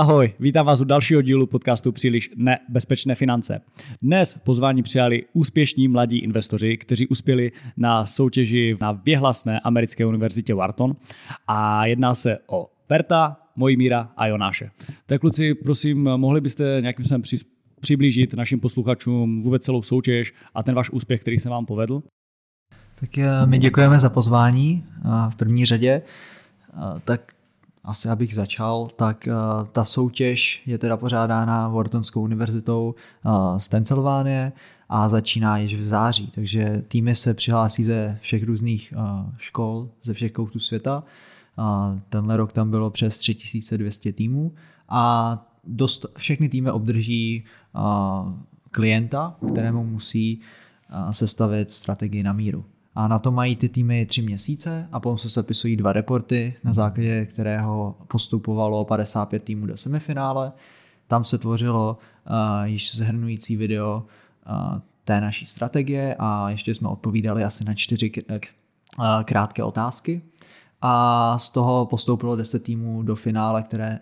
Ahoj, vítám vás u dalšího dílu podcastu Příliš nebezpečné finance. Dnes pozvání přijali úspěšní mladí investoři, kteří uspěli na soutěži na věhlasné americké univerzitě Wharton a jedná se o Perta, Mojmíra a Jonáše. Tak kluci, prosím, mohli byste nějakým způsobem přiblížit našim posluchačům vůbec celou soutěž a ten váš úspěch, který se vám povedl? Tak eh, my děkujeme za pozvání v první řadě. Tak asi abych začal, tak uh, ta soutěž je teda pořádána Whartonskou univerzitou uh, z Pensylvánie a začíná již v září, takže týmy se přihlásí ze všech různých uh, škol, ze všech koutů světa. Tenhle rok tam bylo přes 3200 týmů a dost, všechny týmy obdrží klienta, kterému musí sestavit strategii na míru. A na to mají ty týmy tři měsíce a potom se sepisují dva reporty, na základě kterého postupovalo 55 týmů do semifinále. Tam se tvořilo uh, již zhrnující video uh, té naší strategie a ještě jsme odpovídali asi na čtyři krátké otázky a z toho postoupilo 10 týmů do finále, které eh,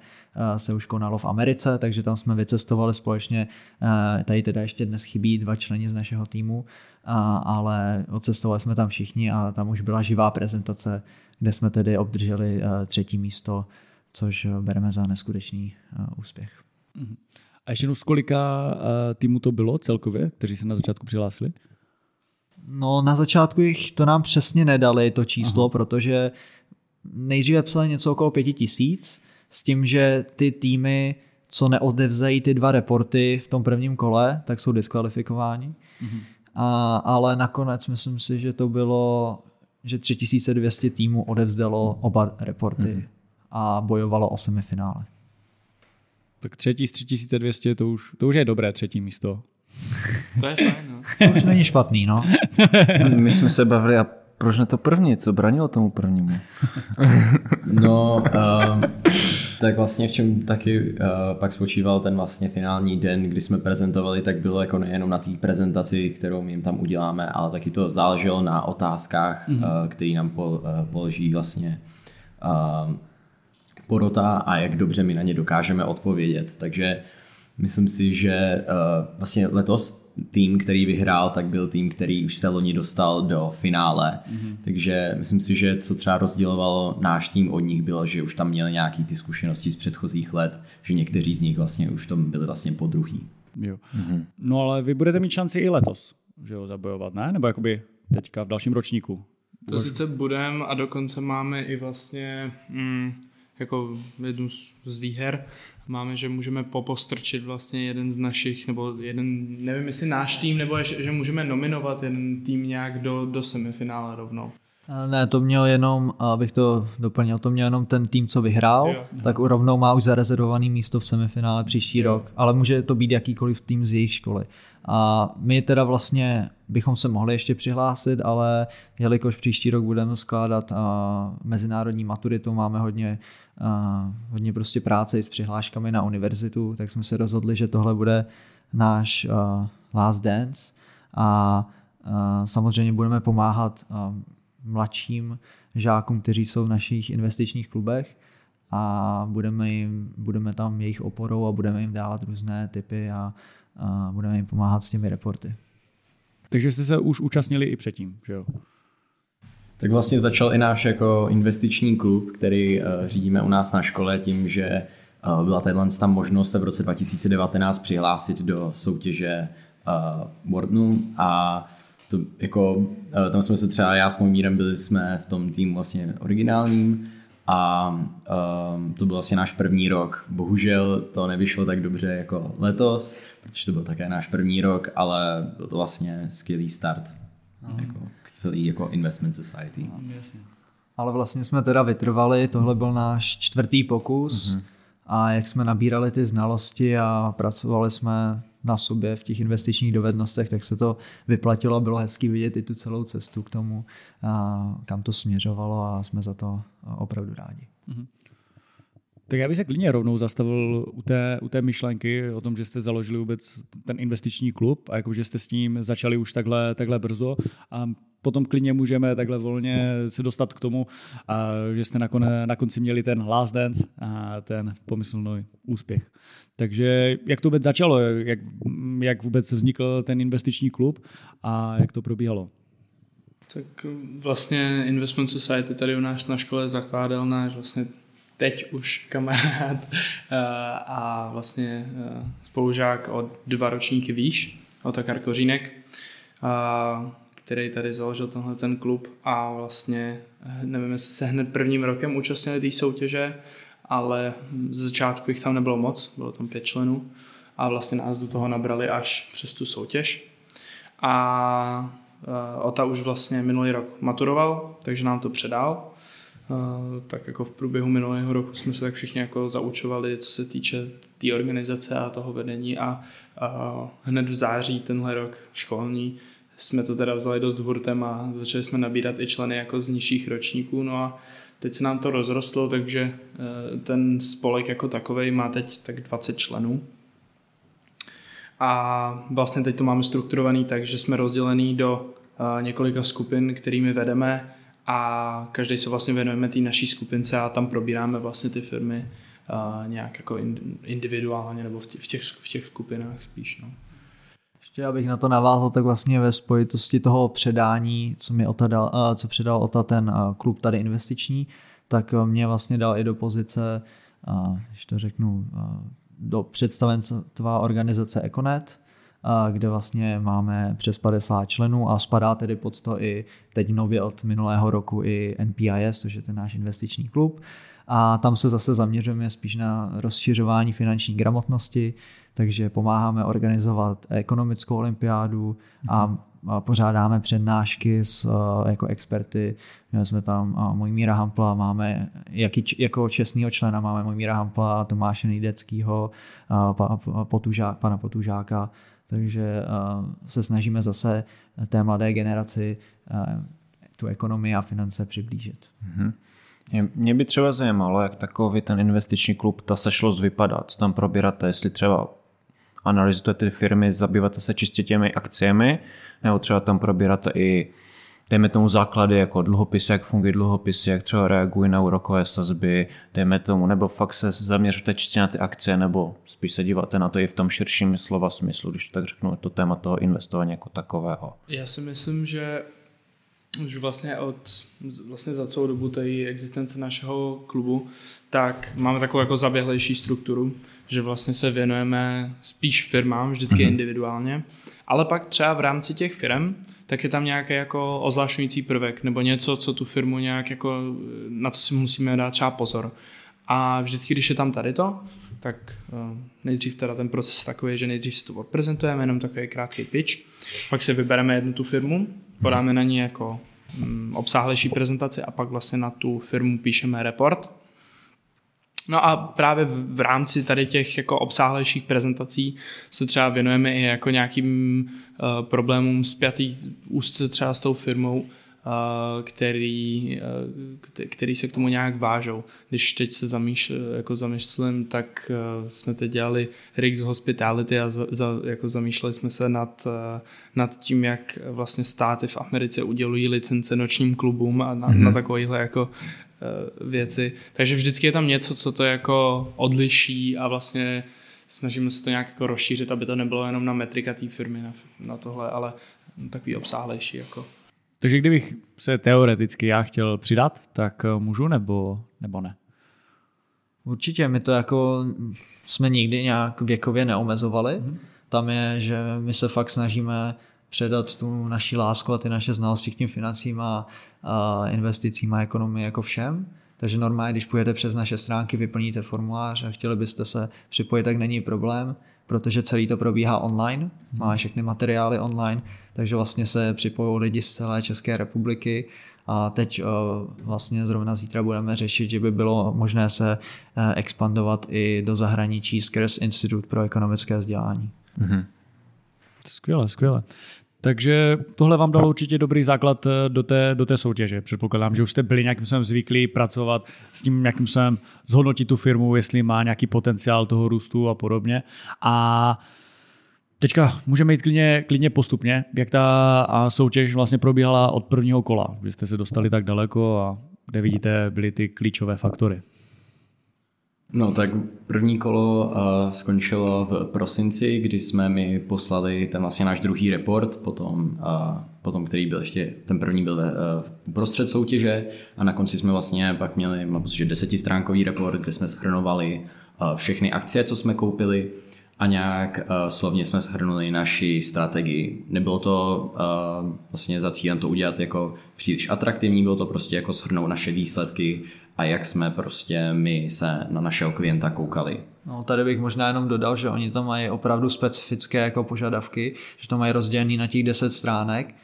se už konalo v Americe, takže tam jsme vycestovali společně, eh, tady teda ještě dnes chybí dva členi z našeho týmu, ale odcestovali jsme tam všichni a tam už byla živá prezentace, kde jsme tedy obdrželi eh, třetí místo, což bereme za neskutečný úspěch. Mhm. A ještě z kolika týmů to bylo celkově, kteří se na začátku přihlásili? No na začátku jich to nám přesně nedali, to číslo, Aha. protože nejdříve psali něco okolo pěti tisíc, s tím, že ty týmy, co neodevzají ty dva reporty v tom prvním kole, tak jsou diskvalifikováni. Mm-hmm. A, ale nakonec myslím si, že to bylo, že 3200 týmů odevzdalo oba reporty mm-hmm. a bojovalo o semifinále. Tak třetí z 3200, to už, to už je dobré třetí místo. To je fajn, no. To už není špatný, no. My jsme se bavili a proč ne to první? Co bránilo tomu prvnímu? no, um, tak vlastně v čem taky uh, pak spočíval ten vlastně finální den, kdy jsme prezentovali, tak bylo jako nejenom na té prezentaci, kterou my jim tam uděláme, ale taky to záleželo na otázkách, mm-hmm. uh, který nám pol, uh, položí vlastně uh, porota a jak dobře my na ně dokážeme odpovědět. Takže myslím si, že uh, vlastně letos tým, který vyhrál, tak byl tým, který už se loni dostal do finále. Mm-hmm. Takže myslím si, že co třeba rozdělovalo náš tým od nich bylo, že už tam měli nějaký ty zkušenosti z předchozích let, že někteří z nich vlastně už tam byli vlastně po druhý. Jo. Mm-hmm. No ale vy budete mít šanci i letos, že ho zabojovat, ne? Nebo jakoby teďka v dalším ročníku? To sice budeme a dokonce máme i vlastně mm, jako jednu z výher, máme, že můžeme popostrčit vlastně jeden z našich, nebo jeden, nevím jestli náš tým, nebo že, že můžeme nominovat jeden tým nějak do, do semifinále rovnou. Ne, to měl jenom, abych to doplnil, to měl jenom ten tým, co vyhrál, jo. tak rovnou má už zarezervovaný místo v semifinále příští jo. rok, ale může to být jakýkoliv tým z jejich školy. A my teda vlastně bychom se mohli ještě přihlásit, ale jelikož příští rok budeme skládat mezinárodní maturitu, máme hodně, hodně prostě práce i s přihláškami na univerzitu, tak jsme se rozhodli, že tohle bude náš last dance. A samozřejmě budeme pomáhat mladším žákům, kteří jsou v našich investičních klubech a budeme, jim, budeme tam jejich oporou a budeme jim dávat různé typy a, a budeme jim pomáhat s těmi reporty. Takže jste se už účastnili i předtím, že jo? Tak vlastně začal i náš jako investiční klub, který uh, řídíme u nás na škole tím, že uh, byla tadyhle tam možnost se v roce 2019 přihlásit do soutěže uh, Wardnu a to jako, eh, tam jsme se třeba, já s mým byli jsme v tom týmu vlastně originálním a um, to byl vlastně náš první rok. Bohužel to nevyšlo tak dobře jako letos, protože to byl také náš první rok, ale byl to vlastně skvělý start no. jako, k celý jako investment society. No, jasně. Ale vlastně jsme teda vytrvali, tohle byl náš čtvrtý pokus mm-hmm. A jak jsme nabírali ty znalosti a pracovali jsme na sobě v těch investičních dovednostech, tak se to vyplatilo a bylo hezký vidět i tu celou cestu k tomu, kam to směřovalo a jsme za to opravdu rádi. Mm-hmm. Tak já bych se klidně rovnou zastavil u té, u té myšlenky o tom, že jste založili vůbec ten investiční klub a jako, že jste s ním začali už takhle, takhle brzo. A potom klidně můžeme takhle volně se dostat k tomu, že jste na, konci, na konci měli ten last dance a ten pomyslný úspěch. Takže jak to vůbec začalo, jak, jak vůbec vznikl ten investiční klub a jak to probíhalo? Tak vlastně Investment Society tady u nás na škole zakládal náš vlastně teď už kamarád a vlastně spolužák o dva ročníky výš, Otakar Kořínek který tady založil tenhle ten klub a vlastně, nevím, jestli se hned prvním rokem účastnili té soutěže, ale z začátku jich tam nebylo moc, bylo tam pět členů a vlastně nás do toho nabrali až přes tu soutěž. A Ota už vlastně minulý rok maturoval, takže nám to předal. Tak jako v průběhu minulého roku jsme se tak všichni jako zaučovali, co se týče té tý organizace a toho vedení a uh, hned v září tenhle rok školní jsme to teda vzali dost hurtem a začali jsme nabírat i členy jako z nižších ročníků, no a teď se nám to rozrostlo, takže eh, ten spolek jako takový má teď tak 20 členů. A vlastně teď to máme strukturovaný tak, že jsme rozdělený do eh, několika skupin, kterými vedeme a každý se vlastně věnujeme té naší skupince a tam probíráme vlastně ty firmy eh, nějak jako individuálně nebo v těch, v těch, skupinách spíš. No. Ještě abych na to navázal, tak vlastně ve spojitosti toho předání, co mi Ota dal, eh, co předal Ota ten eh, klub tady investiční, tak mě vlastně dal i do pozice, když to řeknu, do představenstva organizace Econet, kde vlastně máme přes 50 členů a spadá tedy pod to i teď nově od minulého roku i NPIS, což je ten náš investiční klub. A tam se zase zaměřujeme spíš na rozšiřování finanční gramotnosti, takže pomáháme organizovat ekonomickou olympiádu a pořádáme přednášky s jako experty. Měli jsme tam Mojmíra Hampla, máme jaký, jako čestného člena máme Mojmíra Hampla, Tomáše Nejdeckýho, Potužák, pana Potužáka, takže eh, se snažíme zase té mladé generaci eh, tu ekonomii a finance přiblížit. Mm-hmm. Mě by třeba zajímalo, jak takový ten investiční klub, ta sešlost vypadá, co tam probíráte, jestli třeba analyzujete ty firmy, zabýváte se čistě těmi akciemi, nebo třeba tam probíráte i dejme tomu základy jako dluhopisy, jak fungují dluhopisy, jak třeba reagují na úrokové sazby, dejme tomu, nebo fakt se zaměřujete čistě na ty akcie, nebo spíš se díváte na to i v tom širším slova smyslu, když tak řeknu, to téma toho investování jako takového. Já si myslím, že už vlastně od vlastně za celou dobu té existence našeho klubu, tak máme takovou jako zaběhlejší strukturu, že vlastně se věnujeme spíš firmám, vždycky mm-hmm. individuálně, ale pak třeba v rámci těch firm, tak je tam nějaký jako ozvlášňující prvek nebo něco, co tu firmu nějak jako, na co si musíme dát třeba pozor. A vždycky, když je tam tady to, tak uh, nejdřív teda ten proces takový, že nejdřív si to odprezentujeme, jenom takový krátký pitch, pak si vybereme jednu tu firmu, podáme na ní jako um, obsáhlejší prezentaci a pak vlastně na tu firmu píšeme report. No a právě v, rámci tady těch jako obsáhlejších prezentací se třeba věnujeme i jako nějakým uh, problémům spjatý úzce třeba s tou firmou, který, který se k tomu nějak vážou. Když teď se zamýšl, jako zamýšlím, tak jsme teď dělali Rix Hospitality a za, za, jako zamýšleli jsme se nad, nad tím, jak vlastně státy v Americe udělují licence nočním klubům a na, mm-hmm. na takovéhle jako věci. Takže vždycky je tam něco, co to jako odliší a vlastně snažíme se to nějak jako rozšířit, aby to nebylo jenom na metrika té firmy na, na tohle, ale takový obsáhlejší jako. Takže kdybych se teoreticky já chtěl přidat, tak eh, můžu nebo, nebo ne? Určitě, my to jako jsme nikdy nějak věkově neomezovali. Mm-hmm. Tam je, že my se fakt snažíme předat tu naši lásku a ty naše znalosti k tím financím a, a investicím a ekonomii jako všem. Takže normálně, když půjdete přes naše stránky, vyplníte formulář a chtěli byste se připojit, tak není problém protože celý to probíhá online, má všechny materiály online, takže vlastně se připojují lidi z celé České republiky a teď uh, vlastně zrovna zítra budeme řešit, že by bylo možné se uh, expandovat i do zahraničí skrz Institut pro ekonomické vzdělání. Mm-hmm. Skvěle, skvěle. Takže tohle vám dalo určitě dobrý základ eh, do té, do té soutěže. Předpokládám, že už jste byli nějakým způsobem zvyklí pracovat s tím, jakým způsobem zhodnotit tu firmu, jestli má nějaký potenciál toho růstu a podobně. A Teďka můžeme jít klidně, klidně postupně, jak ta soutěž vlastně probíhala od prvního kola. Vy jste se dostali tak daleko a kde vidíte byly ty klíčové faktory. No tak první kolo uh, skončilo v prosinci, kdy jsme mi poslali ten vlastně náš druhý report, potom, uh, potom který byl ještě, ten první byl uh, uprostřed soutěže a na konci jsme vlastně pak měli, mám pocit, že desetistránkový report, kde jsme shrnovali všechny akcie, co jsme koupili a nějak slovně jsme shrnuli naši strategii. Nebylo to vlastně za cílem to udělat jako příliš atraktivní, bylo to prostě jako shrnout naše výsledky a jak jsme prostě my se na našeho klienta koukali. No, tady bych možná jenom dodal, že oni tam mají opravdu specifické jako požadavky, že to mají rozdělený na těch 10 stránek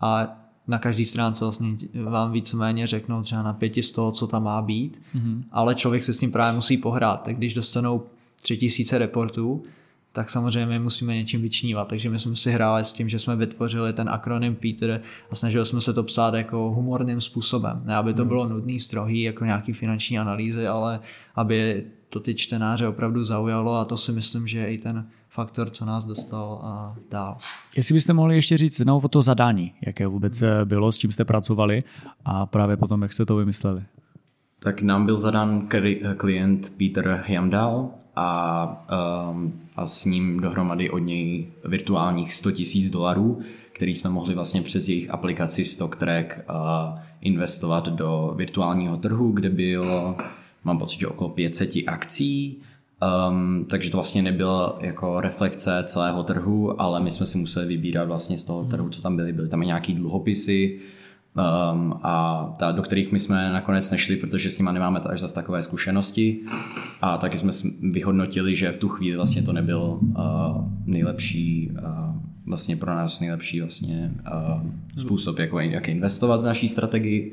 a na každý stránce vlastně vám víceméně řeknou třeba na pěti z toho, co tam má být, mm-hmm. ale člověk se s tím právě musí pohrát. Tak když dostanou tři tisíce reportů, tak samozřejmě musíme něčím vyčnívat. Takže my jsme si hráli s tím, že jsme vytvořili ten akronym Peter a snažili jsme se to psát jako humorným způsobem. Ne aby to hmm. bylo nudný, strohý, jako nějaký finanční analýzy, ale aby to ty čtenáře opravdu zaujalo a to si myslím, že je i ten faktor, co nás dostal a dál. Jestli byste mohli ještě říct znovu o to zadání, jaké vůbec bylo, s čím jste pracovali a právě potom, jak jste to vymysleli. Tak nám byl zadán klient Peter Hyamdal a, um, a s ním dohromady od něj virtuálních 100 000 dolarů, který jsme mohli vlastně přes jejich aplikaci StockTrack uh, investovat do virtuálního trhu, kde bylo, mám pocit, že okolo 500 akcí, Um, takže to vlastně nebyla jako reflekce celého trhu, ale my jsme si museli vybírat vlastně z toho trhu, co tam byly. Byly tam i nějaký dluhopisy, um, a ta, do kterých my jsme nakonec nešli, protože s nimi nemáme až zase takové zkušenosti. A taky jsme vyhodnotili, že v tu chvíli vlastně to nebyl uh, nejlepší uh, vlastně pro nás nejlepší vlastně uh, způsob, jako, jak investovat v naší strategii.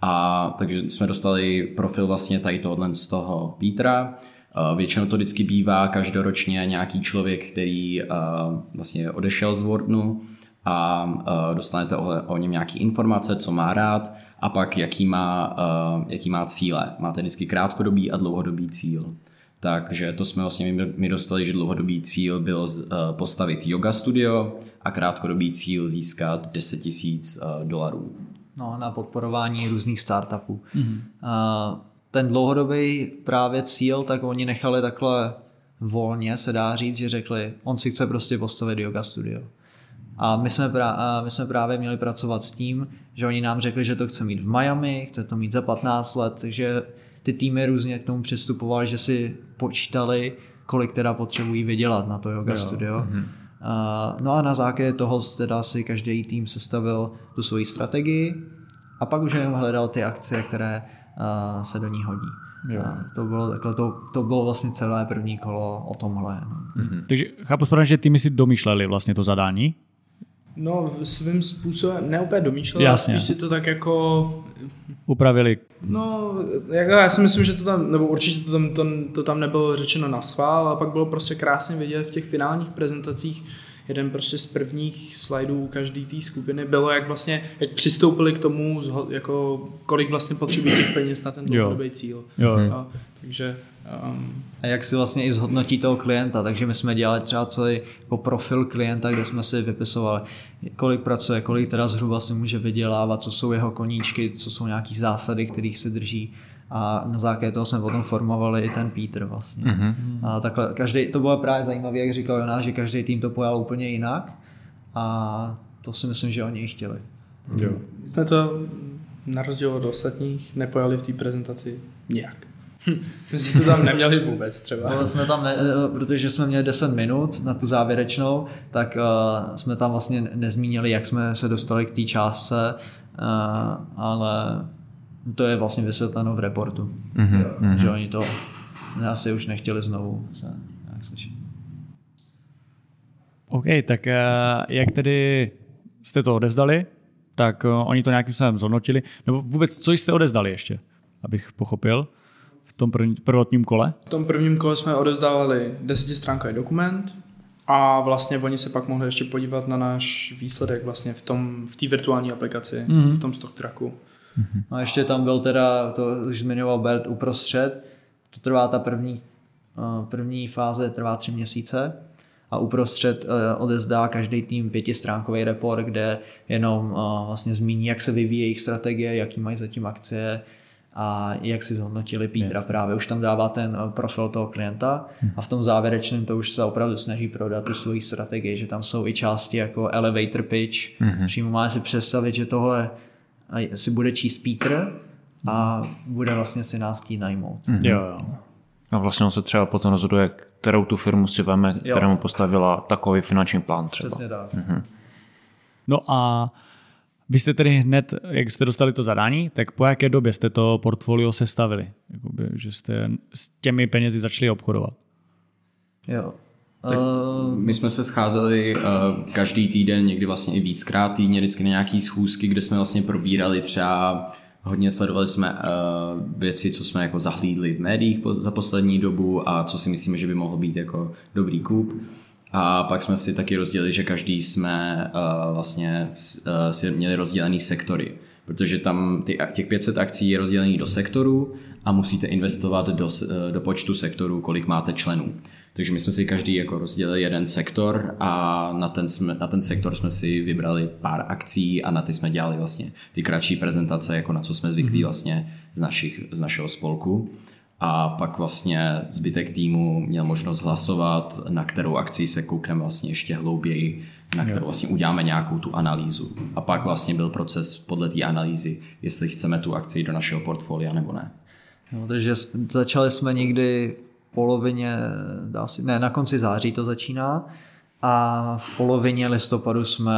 A takže jsme dostali profil vlastně tady tohle z toho Petra, Většinou to vždycky bývá každoročně nějaký člověk, který vlastně odešel z Wordnu a uh, dostanete o, o něm nějaké informace, co má rád a pak jaký má, uh, jaký má cíle. Máte vždycky krátkodobý a dlouhodobý cíl. Takže to jsme vlastně mi dostali, že dlouhodobý cíl byl uh, postavit yoga studio a krátkodobý cíl získat 10 tisíc uh, dolarů. No, na podporování různých startupů. Mm-hmm. Ten dlouhodobý právě cíl, tak oni nechali takhle volně, se dá říct, že řekli, on si chce prostě postavit yoga studio. A my jsme, pra, a my jsme právě měli pracovat s tím, že oni nám řekli, že to chce mít v Miami, chce to mít za 15 let, takže ty týmy různě k tomu přistupovaly, že si počítali, kolik teda potřebují vydělat na to yoga jo. studio. Mm-hmm. Uh, no a na základě toho teda si každý tým sestavil tu svoji strategii a pak už jenom hledal ty akcie, které uh, se do ní hodí. Jo. A to bylo, takhle, to, to bylo vlastně celé první kolo o tomhle. No. Mm-hmm. Takže chápu správně, že týmy si domýšleli vlastně to zadání? No, svým způsobem, ne úplně domýšlel, Jasně. když si to tak jako... Upravili. No, jako já si myslím, že to tam, nebo určitě to tam, to, to tam nebylo řečeno na schvál, ale pak bylo prostě krásně vidět v těch finálních prezentacích, jeden prostě z prvních slajdů každý té skupiny bylo, jak vlastně, jak přistoupili k tomu, jako kolik vlastně potřebují těch peněz na ten dlouhodobý cíl. Jo. jo. takže Um, a jak si vlastně i zhodnotí toho klienta, takže my jsme dělali třeba celý jako profil klienta, kde jsme si vypisovali, kolik pracuje, kolik teda zhruba si může vydělávat, co jsou jeho koníčky, co jsou nějaký zásady, kterých se drží a na základě toho jsme potom formovali i ten Peter vlastně. Mm-hmm. A takhle, každý, to bylo právě zajímavé, jak říkal Jonáš, že každý tým to pojal úplně jinak a to si myslím, že oni chtěli. Jo. Jsme to na rozdíl od ostatních nepojali v té prezentaci nějak. My jsme to tam neměli vůbec třeba. Ale jsme tam, ne, protože jsme měli 10 minut na tu závěrečnou, tak uh, jsme tam vlastně nezmínili, jak jsme se dostali k té částce, uh, ale to je vlastně vysvětleno v reportu. Mm-hmm. Že oni to asi už nechtěli znovu se nějak slyšet. OK, tak uh, jak tedy jste to odevzdali, tak uh, oni to nějakým způsobem zhodnotili, nebo vůbec co jste odezdali ještě, abych pochopil? Tom první, prvotním kole? V tom prvním kole jsme odezdávali desetistránkový dokument a vlastně oni se pak mohli ještě podívat na náš výsledek vlastně v tom v té virtuální aplikaci, mm-hmm. v tom stock tracku. Mm-hmm. A ještě tam byl teda, to už zmiňoval Bert uprostřed, to trvá ta první, eh, první fáze trvá tři měsíce a uprostřed odezdá každý tým pětistránkový report, kde jenom vlastně zmíní, jak se vyvíjí jejich strategie, jaký mají zatím akcie, a jak si zhodnotili Petra yes. právě. Už tam dává ten eh, profil toho klienta a v tom závěrečném to už se opravdu snaží prodat tu svoji strategii, že tam jsou i části jako elevator pitch. Mm-hmm. Přímo má si představit, že tohle si bude číst Peter a bude vlastně si nás chtít najmout. Mm-hmm. Jo, jo. A vlastně on se třeba potom rozhoduje, kterou tu firmu si veme, kterému postavila takový finanční plán třeba. Přesně tak. Mm-hmm. No a vy jste tedy hned, jak jste dostali to zadání, tak po jaké době jste to portfolio sestavili? Jakoby, že jste s těmi penězi začali obchodovat? Jo. Tak my jsme se scházeli uh, každý týden, někdy vlastně i víckrát týdně, vždycky na nějaký schůzky, kde jsme vlastně probírali třeba Hodně sledovali jsme uh, věci, co jsme jako zahlídli v médiích po, za poslední dobu a co si myslíme, že by mohlo být jako dobrý kup. A pak jsme si taky rozdělili, že každý jsme uh, vlastně uh, si měli rozdělený sektory, protože tam ty, těch 500 akcí je rozdělený do sektorů a musíte investovat do, uh, do počtu sektorů, kolik máte členů. Takže my jsme si každý jako rozdělili jeden sektor a na ten, jsme, na ten sektor jsme si vybrali pár akcí a na ty jsme dělali vlastně ty kratší prezentace, jako na co jsme zvyklí mhm. vlastně z, našich, z našeho spolku a pak vlastně zbytek týmu měl možnost hlasovat, na kterou akci se koukneme vlastně ještě hlouběji, na kterou vlastně uděláme nějakou tu analýzu. A pak vlastně byl proces podle té analýzy, jestli chceme tu akci do našeho portfolia nebo ne. No, takže začali jsme někdy v polovině, dá si, ne, na konci září to začíná a v polovině listopadu jsme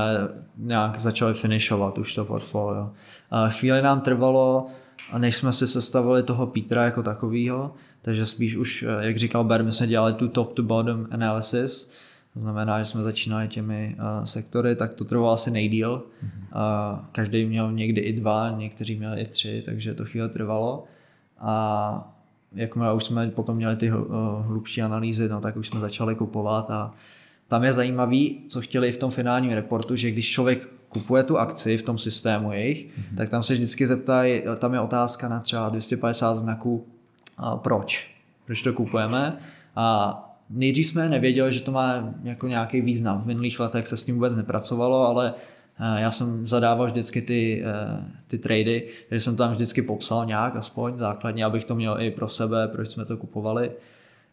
nějak začali finišovat už to portfolio. A chvíli nám trvalo, a než jsme si sestavili toho Petra jako takového, takže spíš už, eh, jak říkal Ber, my jsme dělali tu top-to-bottom analysis, to znamená, že jsme začínali těmi uh, sektory, tak to trvalo asi nejdíl. Mm-hmm. Uh, každý měl někdy i dva, někteří měli i tři, takže to chvíli trvalo. A jakmile už jsme potom měli ty uh, hlubší analýzy, no, tak už jsme začali kupovat a tam je zajímavý, co chtěli v tom finálním reportu, že když člověk kupuje tu akci v tom systému jejich, mm-hmm. tak tam se vždycky zeptají, tam je otázka na třeba 250 znaků, a proč, proč to kupujeme a nejdřív jsme nevěděli, že to má jako nějaký význam. V minulých letech se s tím vůbec nepracovalo, ale eh, já jsem zadával vždycky ty, eh, ty trady, takže jsem tam vždycky popsal nějak aspoň základně, abych to měl i pro sebe, proč jsme to kupovali.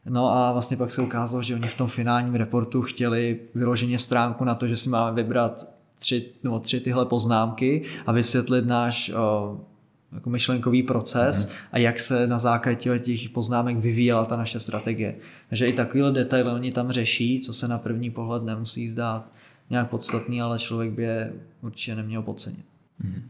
No a vlastně pak se ukázalo, že oni v tom finálním reportu chtěli vyloženě stránku na to, že si máme vybrat tři, nebo tři tyhle poznámky a vysvětlit náš o, jako myšlenkový proces mm-hmm. a jak se na základě těch poznámek vyvíjela ta naše strategie. Takže i takovýhle detaily oni tam řeší, co se na první pohled nemusí zdát nějak podstatný, ale člověk by je určitě neměl podcenit. Mm-hmm.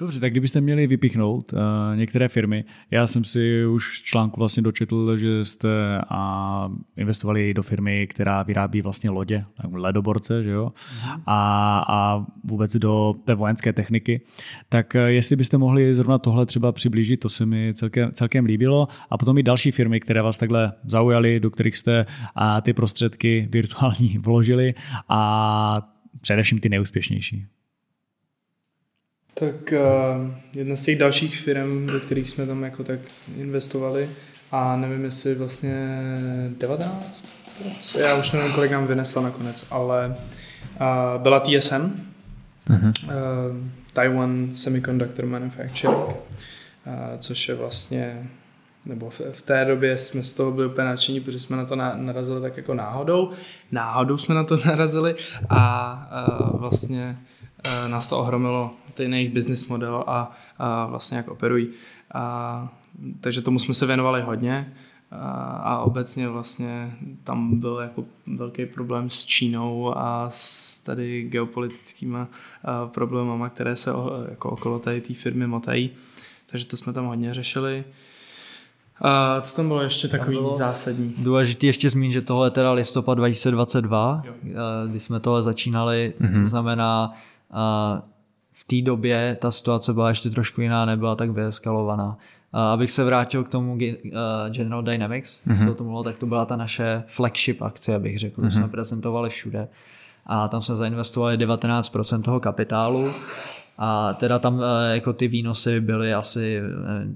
Dobře, tak kdybyste měli vypichnout uh, některé firmy, já jsem si už z článku vlastně dočetl, že jste uh, investovali do firmy, která vyrábí vlastně lodě, ledoborce, že jo, mhm. a, a vůbec do té vojenské techniky. Tak uh, jestli byste mohli zrovna tohle třeba přiblížit, to se mi celkem, celkem líbilo. A potom i další firmy, které vás takhle zaujaly, do kterých jste uh, ty prostředky virtuální vložili a především ty nejúspěšnější. Tak uh, jedna z těch dalších firm, do kterých jsme tam jako tak investovali a nevím, jestli vlastně 19, já už nevím, kolik nám vynesla nakonec, ale uh, byla TSM, uh-huh. uh, Taiwan Semiconductor Manufacturing, uh, což je vlastně nebo v, té době jsme z toho byli úplně nadšení, protože jsme na to na, narazili tak jako náhodou. Náhodou jsme na to narazili a vlastně nás to ohromilo ten jejich business model a, a vlastně jak operují. A, takže tomu jsme se věnovali hodně a, a obecně vlastně tam byl jako velký problém s Čínou a s tady geopolitickýma problémama, které se jako okolo tady té firmy motají. Takže to jsme tam hodně řešili. A co tam bylo ještě takový bylo zásadní? Důležitý ještě zmínit, že tohle je teda listopad 2022, jo. když jsme tohle začínali, mm-hmm. to mhm. znamená v té době ta situace byla ještě trošku jiná, nebyla tak vyeskalovaná. A abych se vrátil k tomu General Dynamics, mm-hmm. to mluvil, tak to byla ta naše flagship akce, abych řekl, mm-hmm. jsme prezentovali všude. A tam jsme zainvestovali 19% toho kapitálu a teda tam jako ty výnosy byly asi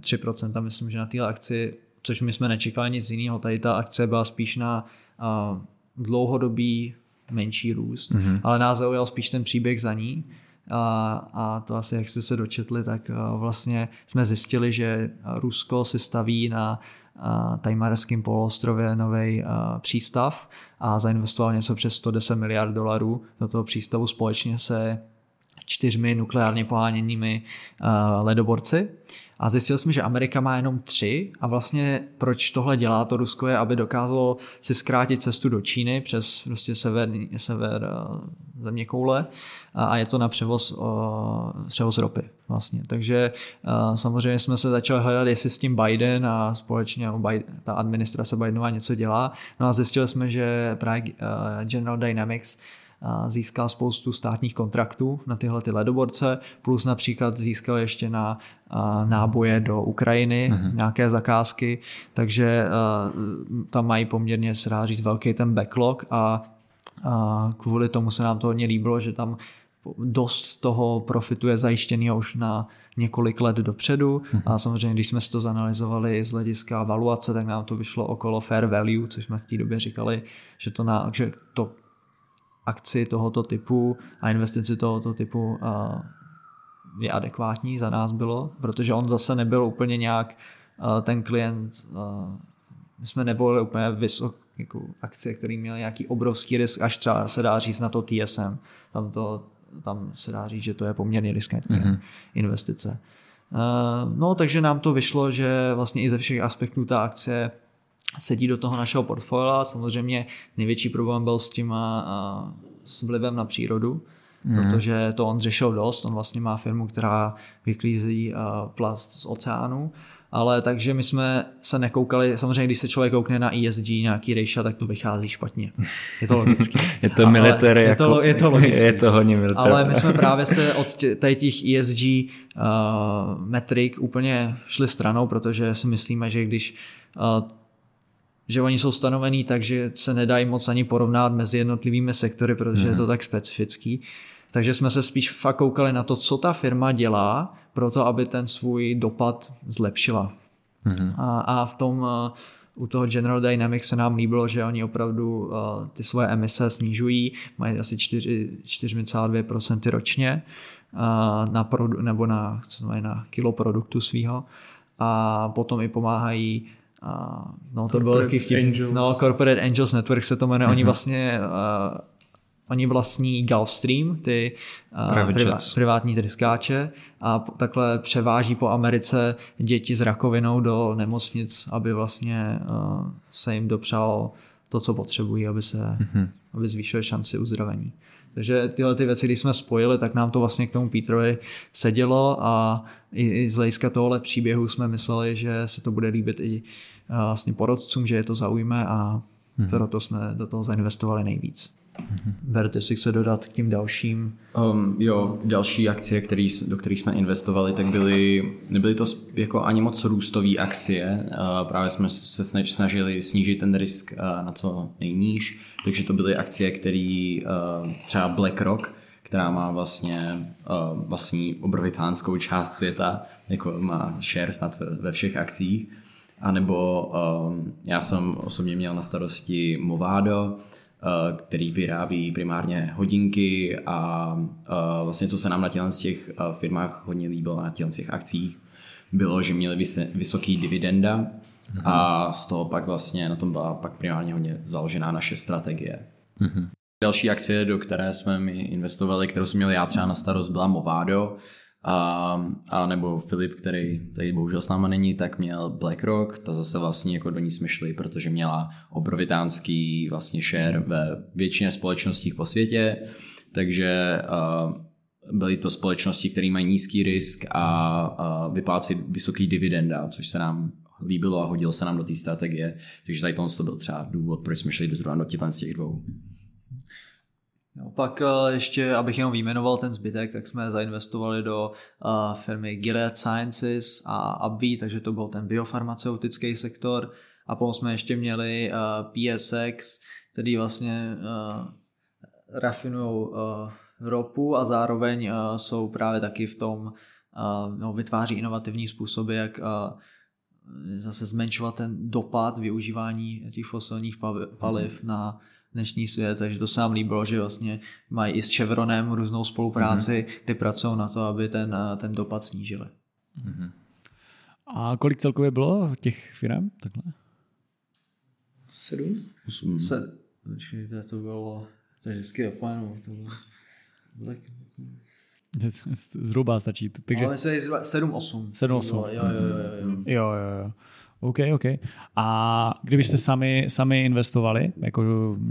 3%, myslím, že na té akci, což my jsme nečekali nic jiného. Tady ta akce byla spíš na dlouhodobý menší růst, mm-hmm. ale nás zaujal spíš ten příběh za ní. A, a to asi, jak jste se dočetli, tak vlastně jsme zjistili, že Rusko se staví na Tajmarském poloostrově nový přístav a zainvestoval něco přes 110 miliard dolarů do toho přístavu společně se čtyřmi nukleárně poháněnými ledoborci. A zjistil jsme, že Amerika má jenom tři a vlastně proč tohle dělá to Rusko je, aby dokázalo si zkrátit cestu do Číny přes prostě severní, sever eh, země koule a je to na převoz, eh, převoz ropy vlastně. Takže eh, samozřejmě jsme se začali hledat, jestli s tím Biden a společně ta administrace Bidenová něco dělá. No a zjistili jsme, že právě General Dynamics získal spoustu státních kontraktů na tyhle ty ledoborce, plus například získal ještě na náboje do Ukrajiny mm-hmm. nějaké zakázky, takže tam mají poměrně, se dá říct, velký ten backlog a, a kvůli tomu se nám to hodně líbilo, že tam dost toho profitu je zajištěný už na několik let dopředu mm-hmm. a samozřejmě, když jsme si to zanalizovali z hlediska valuace, tak nám to vyšlo okolo fair value, což jsme v té době říkali, že to, na, že to akci tohoto typu a investici tohoto typu je adekvátní za nás bylo, protože on zase nebyl úplně nějak ten klient, my jsme nevolili úplně vysokou jako akcie, který měl nějaký obrovský risk, až třeba se dá říct na to TSM. Tam, to, tam se dá říct, že to je poměrně riskantní mm-hmm. investice. No, takže nám to vyšlo, že vlastně i ze všech aspektů ta akce sedí do toho našeho portfolia. Samozřejmě největší problém byl s tím s vlivem na přírodu, mm. protože to on řešil dost. On vlastně má firmu, která vyklízí plast z oceánu. Ale takže my jsme se nekoukali, samozřejmě když se člověk koukne na ESG nějaký rejša, tak to vychází špatně. Je to logické. je to military. Je, jako, to, je to logické. Je to hodně military. Ale my jsme právě se od těch, těch ESG uh, metrik úplně šli stranou, protože si myslíme, že když uh, že oni jsou stanovený tak, že se nedají moc ani porovnat mezi jednotlivými sektory, protože mm. je to mhm. tak specifický. Takže jsme se spíš fakt koukali na to, co ta firma dělá, pro to, aby ten svůj dopad zlepšila. Mm. A, a v tom u toho General Dynamics se nám líbilo, že oni opravdu ty svoje emise snižují, mají asi 4,2% ročně na produ, nebo na, co znamená, na kilo produktu svého a potom i pomáhají a, no to bylo taky vtip. Angels. No, Corporate Angels Network se to jmenuje. Mm-hmm. Oni mhm. vlastně uh, oni vlastní Gulfstream, ty uh, priva, privátní tryskáče a takhle převáží po Americe děti s rakovinou do nemocnic, aby vlastně uh, se jim dopřál to, co potřebují, aby se mm-hmm. aby zvýšily šanci uzdravení. Takže tyhle ty věci, když jsme spojili, tak nám to vlastně k tomu Petrovi sedělo a i, i z hlediska tohle příběhu jsme mysleli, že se to bude líbit i vlastně porodcům, že je to zaujme a hmm. proto jsme do toho zainvestovali nejvíc. Berte si chce dodat k tím dalším? Um, jo, další akcie, který, do kterých jsme investovali, tak byly, nebyly to jako ani moc růstové akcie. Uh, právě jsme se snažili snížit ten risk uh, na co nejníž, takže to byly akcie, které uh, třeba BlackRock, která má vlastně uh, vlastní obrovitánskou část světa, jako má share snad ve, všech akcích. A nebo um, já jsem osobně měl na starosti Movado, který vyrábí primárně hodinky a uh, vlastně co se nám na těch, těch uh, firmách hodně líbilo na těch, těch akcích, bylo, že měli vys- vysoký dividenda mm-hmm. a z toho pak vlastně na tom byla pak primárně hodně založená naše strategie. Mm-hmm. Další akcie, do které jsme mi investovali, kterou jsem měl já třeba na starost, byla Movado, a, a nebo Filip, který tady bohužel s náma není, tak měl BlackRock, ta zase vlastně jako do ní jsme šli, protože měla obrovitánský vlastně share ve většině společností po světě, takže uh, byly to společnosti, které mají nízký risk a uh, vyplácí vysoký dividenda, což se nám líbilo a hodilo se nám do té strategie, takže tady to byl třeba důvod, proč jsme šli do zrovna do těch dvou. Jo, pak eh, ještě, abych jenom vyjmenoval ten zbytek, tak jsme zainvestovali do uh, firmy Gilead Sciences a AbbVie, takže to byl ten biofarmaceutický sektor. A potom jsme ještě měli uh, PSX, který vlastně uh, rafinují ropu a zároveň jsou právě taky v tom, no, vytváří inovativní způsoby, jak zase zmenšovat ten dopad využívání těch fosilních paliv mm. na dnešní svět, takže to se nám líbilo, že vlastně mají i s Chevronem různou spolupráci, mm-hmm. kdy pracují na to, aby ten, ten dopad snížili. Mm-hmm. A kolik celkově bylo těch firm? Takhle? Sedm? Osm. Se, počkejte, to bylo, to je vždycky opomenu, to bylo, bylo Zhruba stačí. Takže... Ale 7-8. 7-8. Jo, jo, jo, jo. jo, jo, jo. OK, OK. A kdybyste sami, sami investovali, jako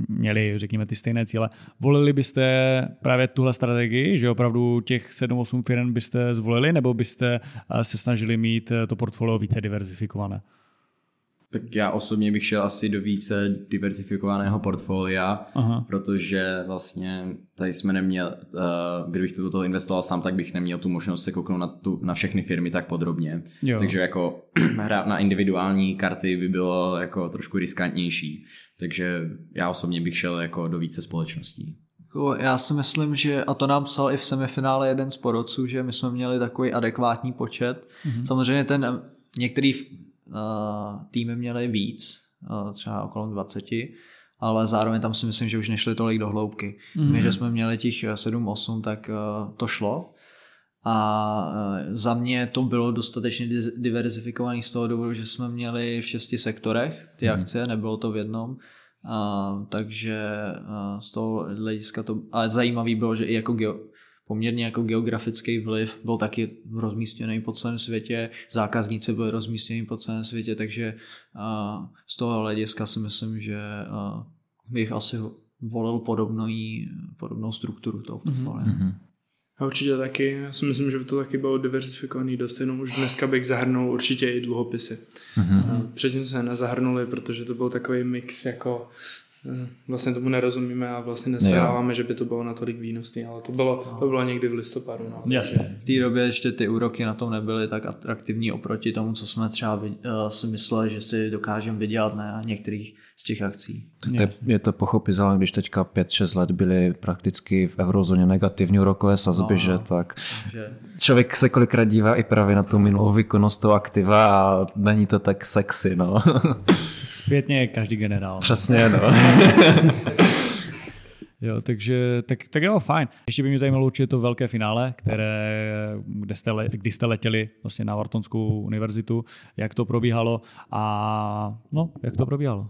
měli, řekněme, ty stejné cíle, volili byste právě tuhle strategii, že opravdu těch 7-8 firm byste zvolili, nebo byste se snažili mít to portfolio více diverzifikované? Tak já osobně bych šel asi do více diversifikovaného portfolia, Aha. protože vlastně tady jsme neměl, uh, kdybych do toho investoval sám, tak bych neměl tu možnost se kouknout na, tu, na všechny firmy tak podrobně. Jo. Takže jako hrát na individuální karty by bylo jako trošku riskantnější. Takže já osobně bych šel jako do více společností. Jako já si myslím, že, a to nám psal i v semifinále jeden z porodců, že my jsme měli takový adekvátní počet. Mm-hmm. Samozřejmě ten některý týmy měly víc, třeba okolo 20, ale zároveň tam si myslím, že už nešli tolik do hloubky. Mm-hmm. My, že jsme měli těch 7-8, tak to šlo. A za mě to bylo dostatečně diverzifikovaný z toho důvodu, že jsme měli v šesti sektorech ty mm. akcie, nebylo to v jednom. A, takže a z toho hlediska to... A zajímavý bylo, že i jako geo, poměrně jako geografický vliv byl taky rozmístěný po celém světě, zákazníci byli rozmístěni po celém světě, takže z toho hlediska si myslím, že bych asi volil podobnou, podobnou strukturu toho mhm. portfolia. Mm-hmm. A určitě taky, já si myslím, že by to taky bylo diversifikovaný dost, jenom už dneska bych zahrnul určitě i dluhopisy. Mm-hmm. Předtím se nezahrnuli, protože to byl takový mix jako vlastně tomu nerozumíme a vlastně nestaráváme, že by to bylo natolik výnosný, ale to bylo, to bylo někdy v listopadu. No. Jasně. V té době ještě ty úroky na tom nebyly tak atraktivní oproti tomu, co jsme třeba uh, si mysleli, že si dokážeme vydělat na některých z těch akcí. Tak to je, je to pochopitelné, když teďka 5-6 let byly prakticky v eurozóně negativní úrokové sazby, no, že tak že... člověk se kolikrát dívá i právě na tu minulou výkonnost toho aktiva a není to tak sexy, no. Zpětně je každý generál. Přesně, no. Jo, takže tak, tak jo, fajn. Ještě by mě zajímalo určitě to velké finále, které, kde jste, kdy jste letěli vlastně na Whartonskou univerzitu, jak to probíhalo a no, jak to probíhalo.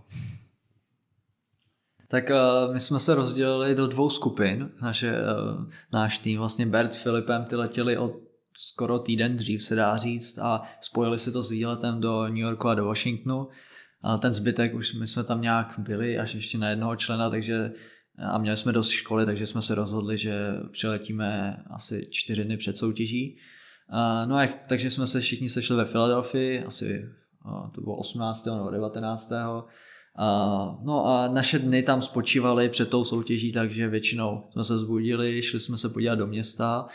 Tak uh, my jsme se rozdělili do dvou skupin. Naše, uh, náš tým, vlastně Bert s Filipem, ty letěli od skoro týden dřív, se dá říct, a spojili si to s výletem do New Yorku a do Washingtonu a ten zbytek už my jsme tam nějak byli až ještě na jednoho člena, takže a měli jsme dost školy, takže jsme se rozhodli, že přiletíme asi čtyři dny před soutěží. No a takže jsme se všichni sešli ve Filadelfii, asi to bylo 18. nebo 19. No a naše dny tam spočívaly před tou soutěží, takže většinou jsme se zbudili, šli jsme se podívat do města,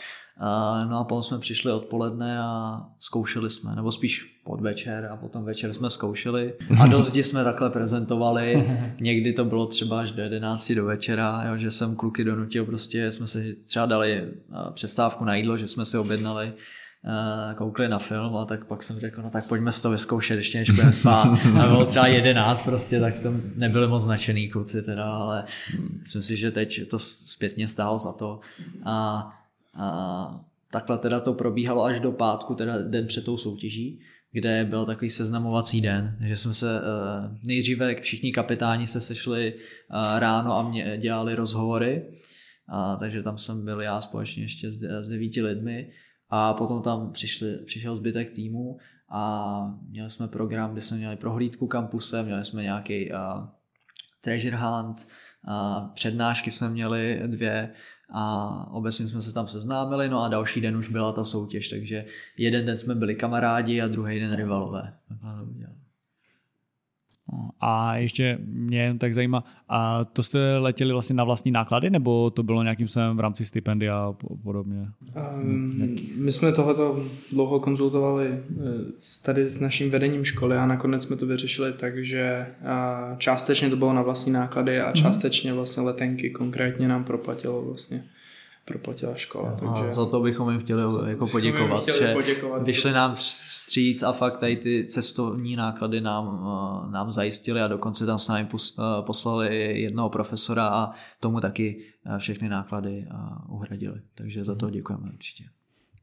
no a potom jsme přišli odpoledne a zkoušeli jsme, nebo spíš podvečer a potom večer jsme zkoušeli a do zdi jsme takhle prezentovali, někdy to bylo třeba až do 11 do večera, jo, že jsem kluky donutil, prostě jsme si třeba dali přestávku na jídlo, že jsme si objednali koukli na film a tak pak jsem řekl, no tak pojďme si to vyzkoušet ještě než budeme spát. A bylo třeba jedenáct prostě, tak to nebyli moc značený kluci teda, ale myslím si, že teď to zpětně stálo za to. A, a takhle teda to probíhalo až do pátku, teda den před tou soutěží, kde byl takový seznamovací den, že jsme se nejdříve všichni kapitáni se sešli ráno a mě dělali rozhovory, a, takže tam jsem byl já společně ještě s, s devíti lidmi. A potom tam přišli, přišel zbytek týmu a měli jsme program, kde jsme měli prohlídku kampuse, měli jsme nějaký uh, treasure hunt, uh, přednášky jsme měli dvě a obecně jsme se tam seznámili, no a další den už byla ta soutěž, takže jeden den jsme byli kamarádi a druhý den rivalové. A ještě mě jen tak zajímá, a to jste letěli vlastně na vlastní náklady, nebo to bylo nějakým způsobem v rámci stipendia a podobně? Um, my jsme tohoto dlouho konzultovali eh, tady s naším vedením školy a nakonec jsme to vyřešili tak, že částečně to bylo na vlastní náklady a mhm. částečně vlastně letenky konkrétně nám proplatilo vlastně proplatila škola. A takže... za to bychom jim chtěli jako poděkovat, jim chtěli že poděkovat. vyšli nám vstříc a fakt tady ty cestovní náklady nám, eh, nám zajistili a dokonce tam s námi eh, poslali jednoho profesora a tomu taky eh, všechny náklady uhradili. Takže za to děkujeme určitě.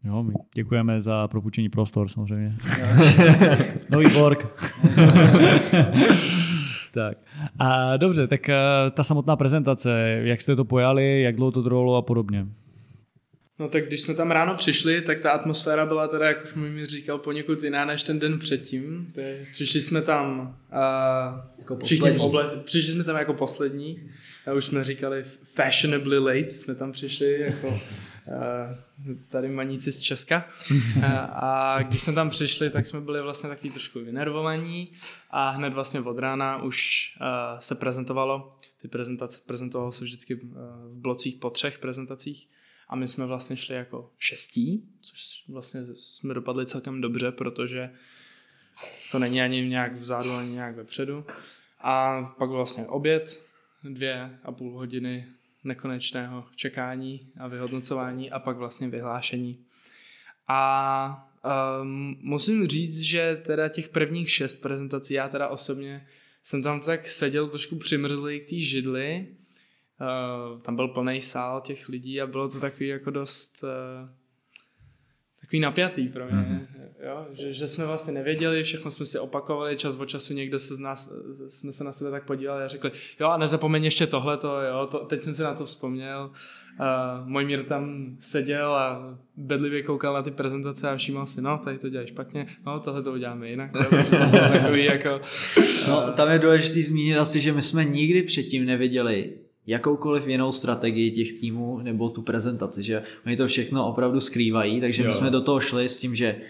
Jo, my děkujeme za propůjčení prostor samozřejmě. Nový work. tak. A dobře, tak eh, ta samotná prezentace, jak jste to pojali, jak dlouho to trvalo a podobně. No tak když jsme tam ráno přišli, tak ta atmosféra byla teda, jak už mi říkal, poněkud jiná než ten den předtím. To je, přišli jsme tam uh, Jako všichni v poslední. oble, přišli jsme tam jako poslední. A už jsme říkali fashionably late, jsme tam přišli jako tady maníci z Česka. Uh, a když jsme tam přišli, tak jsme byli vlastně takový trošku vynervovaní a hned vlastně od rána už uh, se prezentovalo. Ty prezentace prezentovalo se vždycky v blocích po třech prezentacích. A my jsme vlastně šli jako šestí, což vlastně jsme dopadli celkem dobře, protože to není ani nějak vzadu, ani nějak vepředu. A pak vlastně oběd, dvě a půl hodiny nekonečného čekání a vyhodnocování a pak vlastně vyhlášení. A um, musím říct, že teda těch prvních šest prezentací, já teda osobně jsem tam tak seděl trošku přimrzlý k té židli, Uh, tam byl plný sál těch lidí a bylo to takový jako dost uh, takový napjatý pro mě, mm-hmm. jo? Že, že, jsme vlastně nevěděli, všechno jsme si opakovali, čas od času někdo se z nás, jsme se na sebe tak podívali a řekli, jo a nezapomeň ještě tohleto, jo, to, teď jsem si na to vzpomněl. Uh, můj mír tam seděl a bedlivě koukal na ty prezentace a všímal si, no, tady to děláš špatně, no, tohle to uděláme jinak. Takový jako, No, tam je důležité zmínit asi, že my jsme nikdy předtím neviděli jakoukoliv jinou strategii těch týmů nebo tu prezentaci, že oni to všechno opravdu skrývají, takže jo. my jsme do toho šli s tím, že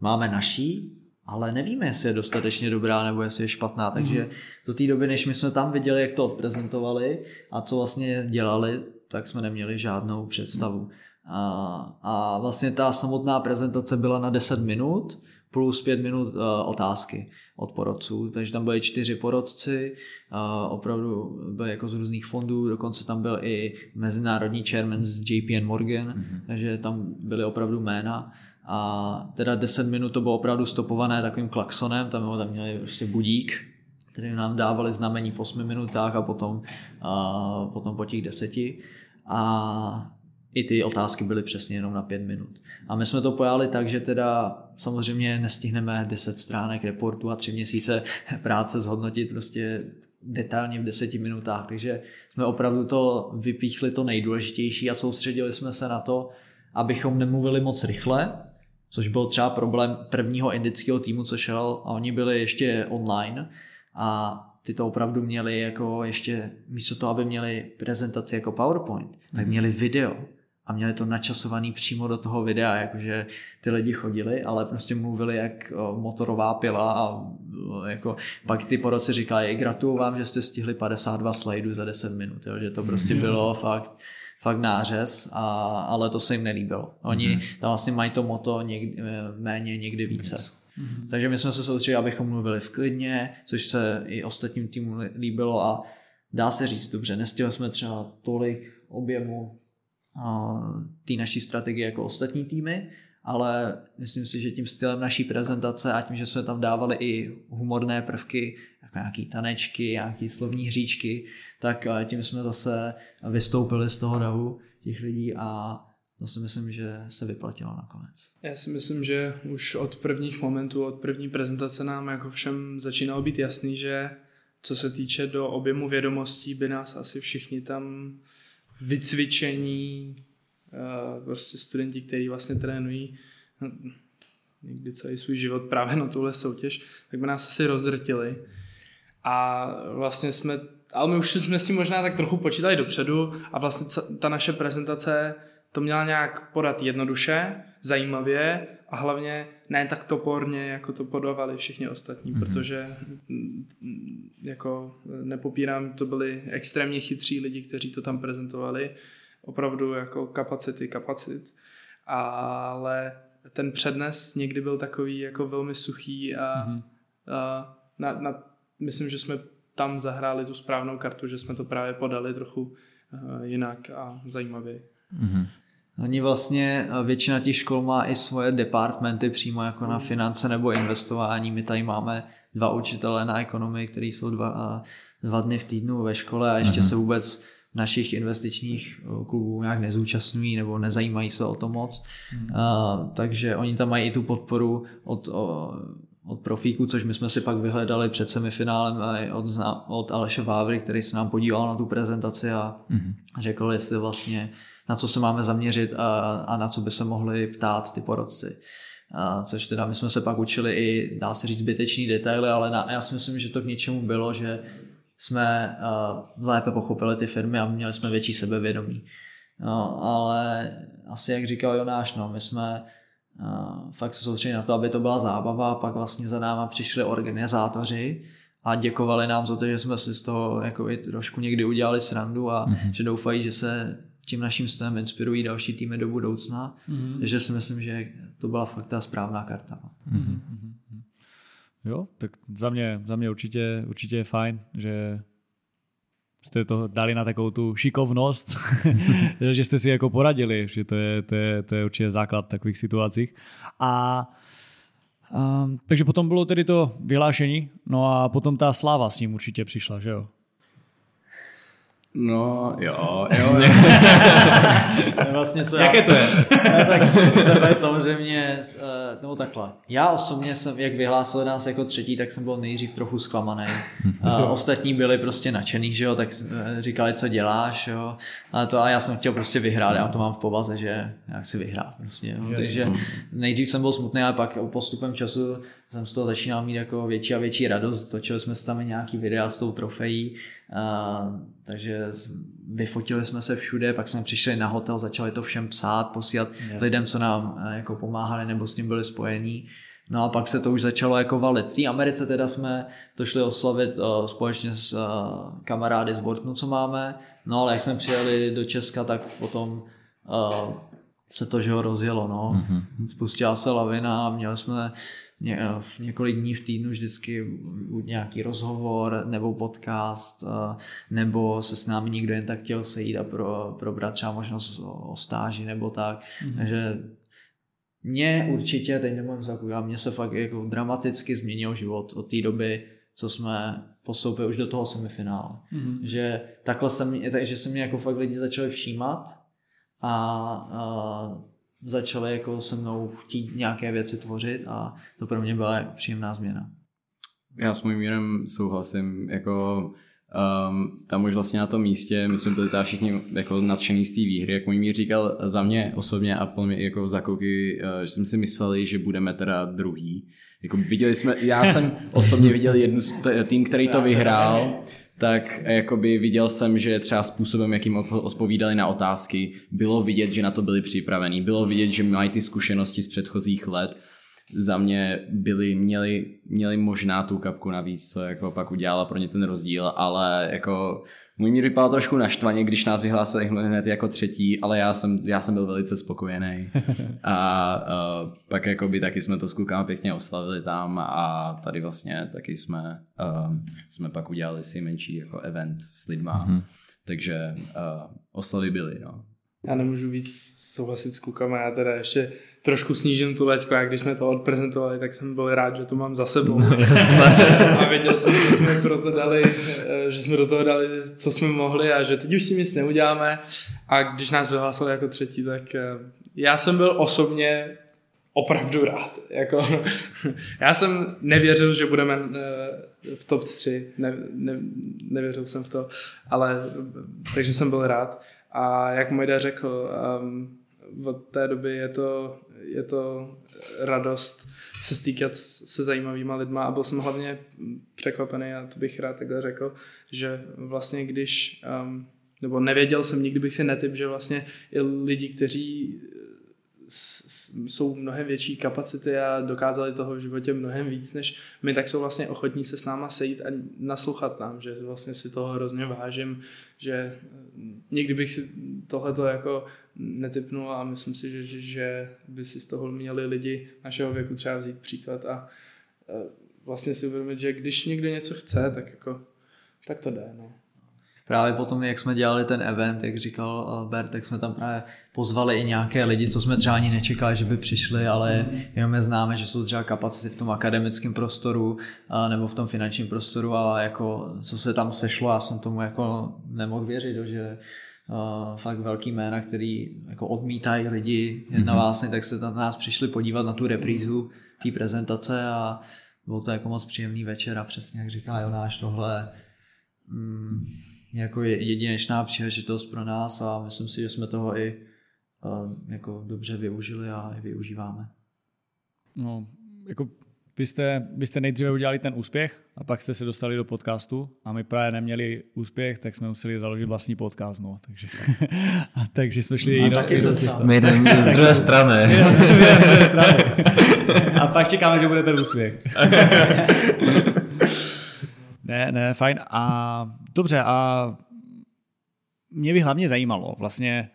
máme naší, ale nevíme, jestli je dostatečně dobrá nebo jestli je špatná, takže mm. do té doby, než my jsme tam viděli, jak to odprezentovali a co vlastně dělali, tak jsme neměli žádnou představu. A, a vlastně ta samotná prezentace byla na 10 minut, plus pět minut uh, otázky od porodců, takže tam byli čtyři porodci, uh, opravdu byli jako z různých fondů, dokonce tam byl i mezinárodní chairman z JPN Morgan, mm-hmm. takže tam byly opravdu jména. A teda 10 minut to bylo opravdu stopované takovým klaksonem, tam, tam měli prostě budík, který nám dávali znamení v 8 minutách a potom, uh, potom po těch deseti. A i ty otázky byly přesně jenom na pět minut. A my jsme to pojali tak, že teda samozřejmě nestihneme 10 stránek reportu a tři měsíce práce zhodnotit prostě detailně v deseti minutách, takže jsme opravdu to vypíchli to nejdůležitější a soustředili jsme se na to, abychom nemluvili moc rychle, což byl třeba problém prvního indického týmu, co šel a oni byli ještě online. A ty to opravdu měli jako ještě, místo toho, aby měli prezentaci jako PowerPoint, tak měli video a měli to načasovaný přímo do toho videa, jakože ty lidi chodili, ale prostě mluvili jak motorová pila a jako pak ty poroci říkali, gratuluju vám, že jste stihli 52 slajdů za 10 minut, jo, že to prostě bylo fakt fakt nářez, a, ale to se jim nelíbilo. Oni mm-hmm. tam vlastně mají to moto někdy, méně, někdy více. Mm-hmm. Takže my jsme se soustředili, abychom mluvili v klidně, což se i ostatním týmům líbilo a dá se říct, dobře, nestihli jsme třeba tolik objemu té naší strategie jako ostatní týmy, ale myslím si, že tím stylem naší prezentace a tím, že jsme tam dávali i humorné prvky, jako nějaký tanečky, nějaký slovní hříčky, tak tím jsme zase vystoupili z toho davu těch lidí a to si myslím, že se vyplatilo nakonec. Já si myslím, že už od prvních momentů, od první prezentace nám jako všem začínalo být jasný, že co se týče do objemu vědomostí, by nás asi všichni tam vycvičení, prostě studenti, kteří vlastně trénují no, někdy celý svůj život právě na tuhle soutěž, tak by nás asi rozdrtili. A vlastně jsme, ale my už jsme s tím možná tak trochu počítali dopředu a vlastně ta naše prezentace to měla nějak podat jednoduše, zajímavě a hlavně ne tak toporně, jako to podávali všichni ostatní, mm-hmm. protože jako nepopírám, to byli extrémně chytří lidi, kteří to tam prezentovali, opravdu jako kapacity, kapacit, ale ten přednes někdy byl takový jako velmi suchý a, mm-hmm. a na, na, myslím, že jsme tam zahráli tu správnou kartu, že jsme to právě podali trochu uh, jinak a zajímavě. Mm-hmm. Oni vlastně, eh, většina těch škol má i svoje departmenty přímo jako na finance nebo investování. My tady máme dva učitele na ekonomii, který jsou dva, dva dny v týdnu ve škole a ještě mm-hmm. se vůbec našich investičních eh, klubů nějak nezúčastňují nebo nezajímají se o to moc. Mm. Uh, takže oni tam mají i tu podporu od, o, od profíků, což my jsme si pak vyhledali před semifinálem od, od Aleše Vávry, který se nám podíval na tu prezentaci a mm. řekl, jestli vlastně na co se máme zaměřit a, a na co by se mohli ptát ty porodci. A což teda my jsme se pak učili i, dá se říct, zbytečný detaily, ale na, já si myslím, že to k něčemu bylo, že jsme uh, lépe pochopili ty firmy a měli jsme větší sebevědomí. No, ale asi jak říkal Jonáš, no, my jsme fakt se soustředili na to, aby to byla zábava a pak vlastně za náma přišli organizátoři a děkovali nám za to, že jsme si z toho jako i trošku někdy udělali srandu a mm-hmm. že doufají, že se tím naším stylem inspirují další týmy do budoucna, mm-hmm. takže si myslím, že to byla fakt ta správná karta. Mm-hmm. Jo, tak za mě, za mě určitě, určitě je fajn, že jste to dali na takovou tu šikovnost, že jste si jako poradili, že to je, to je, to je určitě základ takových situacích. A Um, takže potom bylo tedy to vyhlášení, no a potom ta sláva s ním určitě přišla, že jo? No, jo, jo. vlastně co Jaké já, to je? Já, tak sebe samozřejmě, eh, nebo takhle. Já osobně jsem, jak vyhlásil nás jako třetí, tak jsem byl nejdřív trochu zklamaný. Ostatní byli prostě nadšený, že jo, tak eh, říkali, co děláš, jo. A, to, a já jsem chtěl prostě vyhrát, já to mám v povaze, že já chci vyhrát prostě. No. Takže nejdřív jsem byl smutný, ale pak postupem času jsem z toho začínal mít jako větší a větší radost. Točili jsme tam nějaký videa s tou trofejí, a, takže vyfotili jsme se všude, pak jsme přišli na hotel, začali to všem psát, posílat yes. lidem, co nám jako pomáhali nebo s tím byli spojení. No a pak se to už začalo jako valit. V té Americe teda jsme to šli oslavit uh, společně s uh, kamarády z Bortnu, co máme. No ale jak jsme přijeli do Česka, tak potom uh, se to, že ho rozjelo, no. Mm-hmm. Spustila se lavina a měli jsme ně, několik dní v týdnu vždycky nějaký rozhovor nebo podcast, nebo se s námi někdo jen tak chtěl sejít a pro, probrat třeba možnost o, o stáži nebo tak. Mm-hmm. Takže mě určitě, teď nemůžu zakoukat, mě se fakt jako dramaticky změnil život od té doby, co jsme postoupili už do toho semifinále. Mm-hmm. Že takhle se mě, takže se mě jako fakt lidi začali všímat a, a začali jako se mnou chtít nějaké věci tvořit a to pro mě byla příjemná změna. Já s mým mírem souhlasím, jako um, tam už vlastně na tom místě, my jsme byli tam všichni jako nadšený z té výhry, jak můj mír říkal za mě osobně a plně jako za kouky, uh, že jsme si mysleli, že budeme teda druhý. Jako viděli jsme, já jsem osobně viděl jednu tým, který to vyhrál, tak jakoby viděl jsem, že třeba způsobem, jakým odpovídali na otázky, bylo vidět, že na to byli připravení, bylo vidět, že mají ty zkušenosti z předchozích let. Za mě byli, měli, měli možná tu kapku navíc, co jako pak udělala pro ně ten rozdíl, ale jako můj mír vypadal trošku naštvaně, když nás vyhlásili hned jako třetí, ale já jsem, já jsem byl velice spokojený. A, a pak jako by taky jsme to s klukama pěkně oslavili tam a tady vlastně taky jsme, um, jsme pak udělali si menší jako event s lidma. Mm-hmm. Takže uh, oslavy byly, no. Já nemůžu víc souhlasit s klukama, já teda ještě trošku snížím tu leďku, a když jsme to odprezentovali, tak jsem byl rád, že to mám za sebou. No, a věděl jsem, že jsme, pro to dali, eh, že jsme do toho dali, co jsme mohli a že teď už si nic neuděláme. A když nás vyhlásili jako třetí, tak eh, já jsem byl osobně opravdu rád. Jako, já jsem nevěřil, že budeme eh, v top 3, ne, ne, nevěřil jsem v to, ale takže jsem byl rád. A jak Mojda řekl, um, od té doby je to, je to radost se stýkat se zajímavýma lidma a byl jsem hlavně překvapený a to bych rád takhle řekl, že vlastně když, um, nebo nevěděl jsem, nikdy bych si netyp, že vlastně i lidi, kteří jsou mnohem větší kapacity a dokázali toho v životě mnohem víc než my, tak jsou vlastně ochotní se s náma sejít a naslouchat nám, že vlastně si toho hrozně vážím, že nikdy bych si tohleto jako netypnul a myslím si, že, že by si z toho měli lidi našeho věku třeba vzít příklad a vlastně si uvědomit, že když někdo něco chce, tak jako tak to jde. No. právě potom, jak jsme dělali ten event, jak říkal Bert, tak jsme tam právě pozvali i nějaké lidi, co jsme třeba ani nečekali, že by přišli, ale jenom je známe, že jsou třeba kapacity v tom akademickém prostoru nebo v tom finančním prostoru a jako co se tam sešlo, já jsem tomu jako nemohl věřit, že uh, fakt velký jména, který jako odmítají lidi jen na vás, tak se tam nás přišli podívat na tu reprízu té prezentace a byl to jako moc příjemný večer a přesně jak říká Jonáš, tohle mm, jako jedinečná příležitost pro nás a myslím si, že jsme toho i uh, jako dobře využili a i využíváme. No, jako vy jste, vy jste nejdříve udělali ten úspěch a pak jste se dostali do podcastu a my právě neměli úspěch, tak jsme museli založit vlastní podcast. No, takže, a takže jsme šli jinou, taky cesta. My jdeme z druhé strany. a pak čekáme, že bude ten úspěch. ne, ne, fajn. A dobře, a mě by hlavně zajímalo vlastně,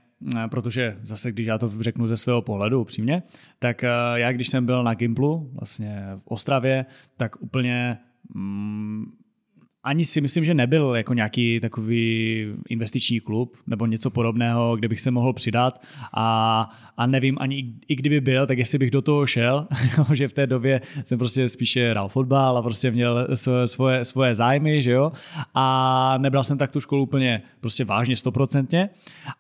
protože zase, když já to řeknu ze svého pohledu upřímně, tak eh, já když jsem byl na Gimplu, vlastně v Ostravě, tak úplně mm, ani si myslím, že nebyl jako nějaký takový investiční klub nebo něco podobného, kde bych se mohl přidat. A, a nevím ani i kdyby byl, tak jestli bych do toho šel, že v té době jsem prostě spíše hrál fotbal a prostě měl svoje, svoje zájmy, že jo, a nebral jsem tak tu školu úplně prostě vážně stoprocentně.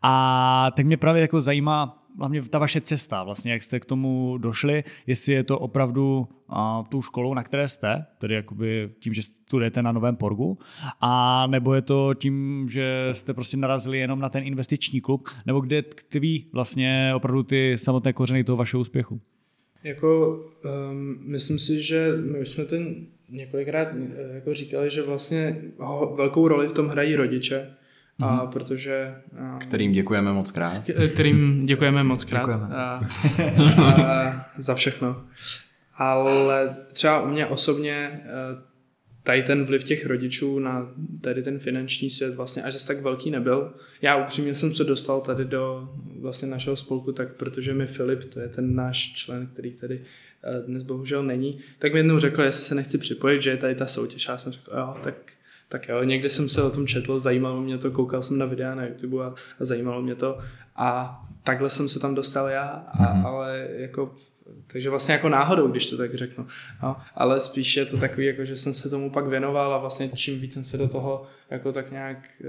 A tak mě právě jako zajímá hlavně ta vaše cesta, vlastně jak jste k tomu došli, jestli je to opravdu a, tou školou, na které jste, tedy jakoby tím, že studujete na Novém Porgu, a nebo je to tím, že jste prostě narazili jenom na ten investiční klub, nebo kde tkví vlastně opravdu ty samotné kořeny toho vašeho úspěchu? Jako, um, myslím si, že my jsme ten několikrát eh, jako říkali, že vlastně velkou roli v tom hrají rodiče, a mm-hmm. protože... A, kterým děkujeme moc krát. Kterým děkujeme moc krát. Děkujeme. A, a, za všechno. Ale třeba u mě osobně tady ten vliv těch rodičů na tady ten finanční svět vlastně až tak velký nebyl. Já upřímně jsem se dostal tady do vlastně našeho spolku, tak protože mi Filip, to je ten náš člen, který tady dnes bohužel není, tak mi jednou řekl, jestli se nechci připojit, že je tady ta soutěž. Já jsem řekl, jo, tak tak jo, někdy jsem se o tom četl, zajímalo mě to, koukal jsem na videa na YouTube a, a zajímalo mě to a takhle jsem se tam dostal já, a, mm-hmm. ale jako takže vlastně jako náhodou, když to tak řeknu. No, ale spíš je to takový, jako, že jsem se tomu pak věnoval a vlastně čím víc jsem se do toho jako tak nějak e,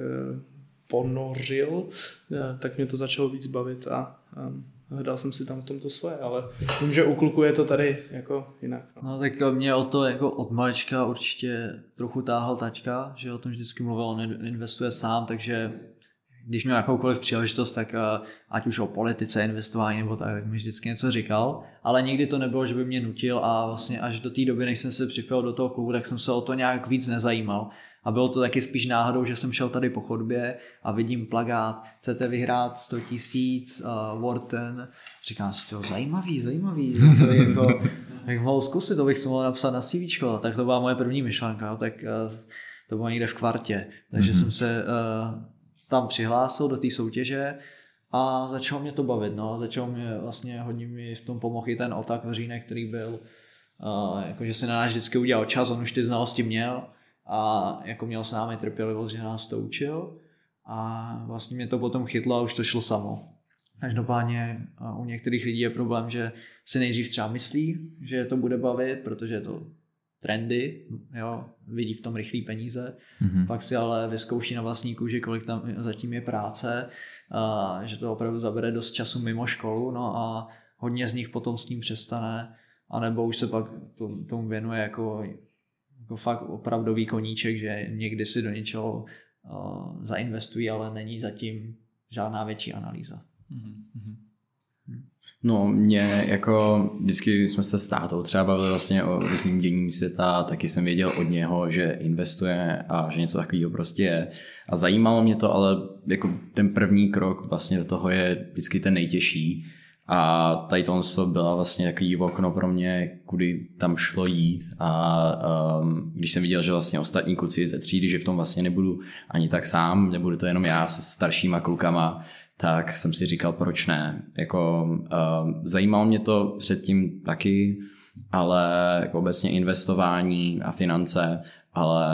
ponořil, e, tak mě to začalo víc bavit a, a hledal jsem si tam v tomto svoje, ale vím, že u kluku je to tady jako jinak. No, no tak mě o to jako od malička určitě trochu táhal tačka, že o tom vždycky mluvil, on investuje sám, takže když měl jakoukoliv příležitost, tak eh, ať už o politice, investování nebo tak, tak mi vždycky něco říkal, ale nikdy to nebylo, že by mě nutil a vlastně až do té doby, než jsem se připojil do toho klubu, tak jsem se o to nějak víc nezajímal. A bylo to taky spíš náhodou, že jsem šel tady po chodbě a vidím plagát, chcete vyhrát 100 tisíc, uh, Wharton. Říkám si, to zajímavý, zajímavý. To je jako, tak mohl zkusit, to bych si mohl napsat na CV. Tak to byla moje první myšlenka, tak uh, to bylo někde v kvartě. Takže mm-hmm. jsem se uh, tam přihlásil do té soutěže a začalo mě to bavit. No. Začalo mě vlastně hodně mi v tom pomohl i ten otak Veřínek, který byl, uh, jakože se na nás vždycky udělal čas, on už ty znalosti měl a jako měl s námi trpělivost, že nás to učil a vlastně mě to potom chytlo a už to šlo samo. Každopádně u některých lidí je problém, že si nejdřív třeba myslí, že to bude bavit, protože je to trendy, jo, vidí v tom rychlý peníze, mm-hmm. pak si ale vyzkouší na vlastní kůži, kolik tam zatím je práce, a že to opravdu zabere dost času mimo školu, no a hodně z nich potom s ním přestane, anebo už se pak tomu věnuje jako jako fakt opravdový koníček, že někdy si do něčeho uh, zainvestují, ale není zatím žádná větší analýza. Mm-hmm. No, mě jako vždycky jsme se s tátou třeba bavili vlastně o různým dění světa, taky jsem věděl od něho, že investuje a že něco takového prostě je. A zajímalo mě to, ale jako ten první krok vlastně do toho je vždycky ten nejtěžší. A tady to byla vlastně takový okno pro mě, kudy tam šlo jít a um, když jsem viděl, že vlastně ostatní kluci ze třídy, že v tom vlastně nebudu ani tak sám, nebudu to jenom já se staršíma klukama, tak jsem si říkal, proč ne. Jako, um, zajímalo mě to předtím taky, ale jako obecně investování a finance, ale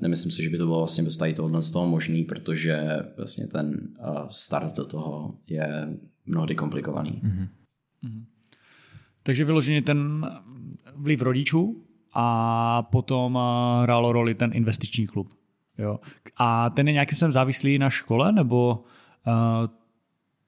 nemyslím si, že by to bylo vlastně tady tohohle z toho možný, protože vlastně ten start do toho je mnohdy komplikovaný. Mm-hmm. Takže vyloženě ten vliv rodičů a potom hrálo roli ten investiční klub. Jo. A ten je nějakým způsobem závislý na škole, nebo uh,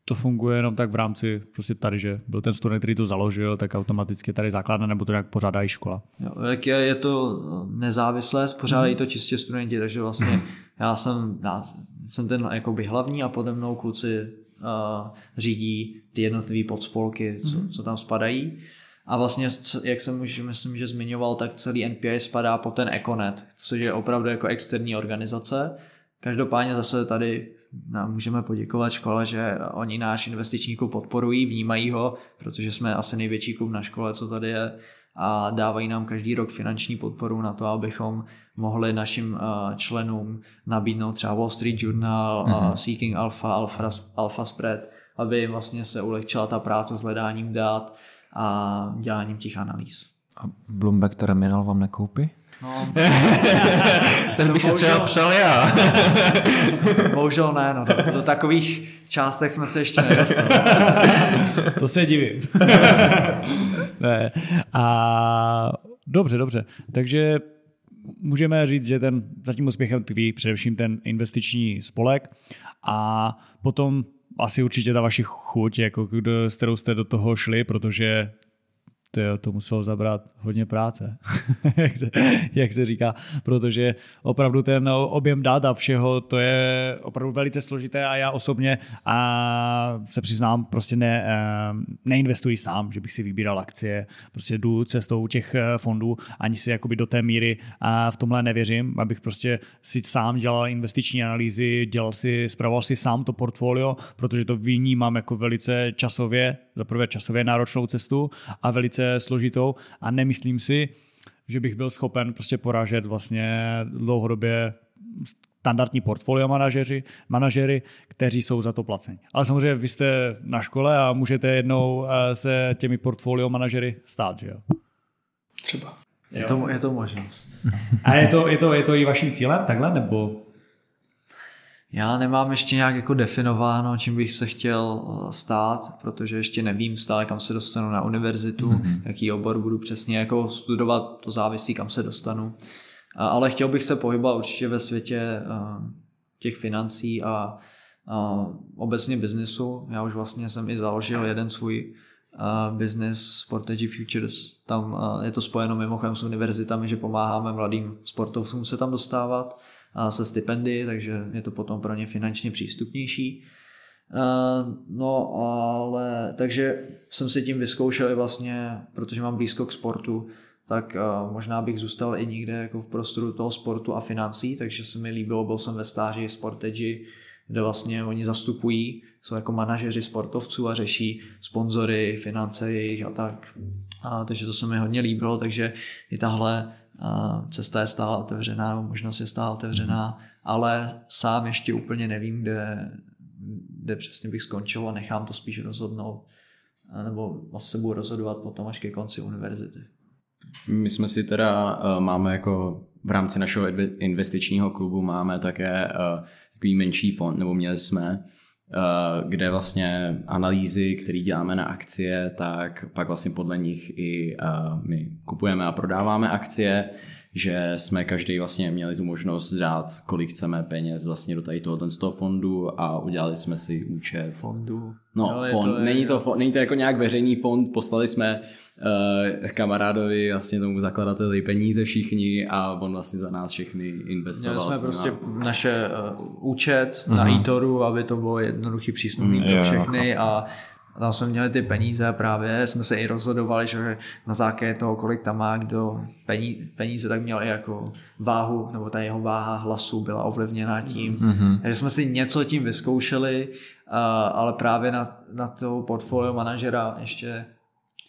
to funguje jenom tak v rámci prostě tady, že byl ten student, který to založil, tak automaticky tady základna, nebo to nějak pořádá i škola? Jo, jak je, je to nezávislé, pořádají to čistě studenti, takže vlastně já jsem, já jsem ten jakoby hlavní a pode mnou kluci uh, řídí ty jednotlivé podspolky, co, mhm. co tam spadají. A vlastně, jak jsem už myslím, že zmiňoval, tak celý NPI spadá pod ten Econet, což je opravdu jako externí organizace. Každopádně zase tady nám můžeme poděkovat škole, že oni náš investiční klub podporují, vnímají ho, protože jsme asi největší klub na škole, co tady je a dávají nám každý rok finanční podporu na to, abychom mohli našim členům nabídnout třeba Wall Street Journal, mm-hmm. Seeking Alpha, Alpha, Alpha Spread, aby jim vlastně se ulehčila ta práce s hledáním dát a děláním těch analýz. A Bloomberg Terminal vám nekoupí? No, ten bych se třeba přál já. bohužel ne, no, do, do takových částek jsme se ještě nedostali. to se divím. ne. A dobře, dobře. Takže můžeme říct, že ten zatím úspěchem tkví především ten investiční spolek a potom asi určitě ta vaši chuť, jako kdo, s kterou jste do toho šli, protože to, to muselo zabrat hodně práce, jak, se, jak se říká, protože opravdu ten objem dat a všeho, to je opravdu velice složité a já osobně a se přiznám, prostě ne, neinvestuji sám, že bych si vybíral akcie, prostě jdu cestou těch eh, fondů, ani si jakoby do té míry a v tomhle nevěřím, abych prostě si sám dělal investiční analýzy, dělal si, spravoval si sám to portfolio, protože to vnímám jako velice časově, za prvé časově náročnou cestu a velice složitou a nemyslím si, že bych byl schopen prostě porážet vlastně dlouhodobě standardní portfolio manažeři, manažery, kteří jsou za to placeni. Ale samozřejmě vy jste na škole a můžete jednou eh, se těmi portfolio manažery stát, že jo? Třeba. Je to, je to možnost. A je to, je, to, je to i vaším cílem takhle, nebo já nemám ještě nějak jako definováno, čím bych se chtěl eh, stát, protože ještě nevím stále, kam se dostanu na univerzitu, mm-hmm. jaký obor budu přesně jako studovat, to závisí, kam se dostanu. Ale chtěl bych se pohybovat určitě ve světě eh, těch financí a, obecně biznesu. Já už vlastně jsem i založil jeden svůj uh, business Sportage Futures. Tam uh, je to spojeno mimochodem s univerzitami, že pomáháme mladým sportovcům se tam dostávat se stipendy, takže je to potom pro ně finančně přístupnější. No ale takže jsem si tím vyzkoušel i vlastně, protože mám blízko k sportu, tak možná bych zůstal i někde jako v prostoru toho sportu a financí, takže se mi líbilo, byl jsem ve stáži Sportage, kde vlastně oni zastupují, jsou jako manažeři sportovců a řeší sponzory, finance jejich a tak. A, takže to se mi hodně líbilo, takže i tahle cesta je stále otevřená, nebo možnost je stále otevřená, ale sám ještě úplně nevím, kde, kde přesně bych skončil a nechám to spíš rozhodnout, nebo vlastně budu rozhodovat potom až ke konci univerzity. My jsme si teda, uh, máme jako v rámci našeho investičního klubu máme také uh, takový menší fond, nebo měli jsme, kde vlastně analýzy, které děláme na akcie, tak pak vlastně podle nich i uh, my kupujeme a prodáváme akcie že jsme každý vlastně měli tu možnost dát, kolik chceme peněz vlastně do tady toho, z toho fondu a udělali jsme si účet. Fondu. No, no fond. To, není, to, fond, není to jako nějak veřejný fond, poslali jsme uh, kamarádovi, vlastně tomu zakladateli peníze všichni a on vlastně za nás všechny investoval. Měli jsme prostě na... naše uh, účet uh-huh. na eToru, aby to bylo jednoduchý přístupný mm, pro všechny a a tam jsme měli ty peníze a právě jsme se i rozhodovali, že na základě toho, kolik tam má kdo peníze, tak měl i jako váhu, nebo ta jeho váha hlasu byla ovlivněna tím. Mm-hmm. Takže jsme si něco tím vyzkoušeli, ale právě na, na toho portfolio manažera ještě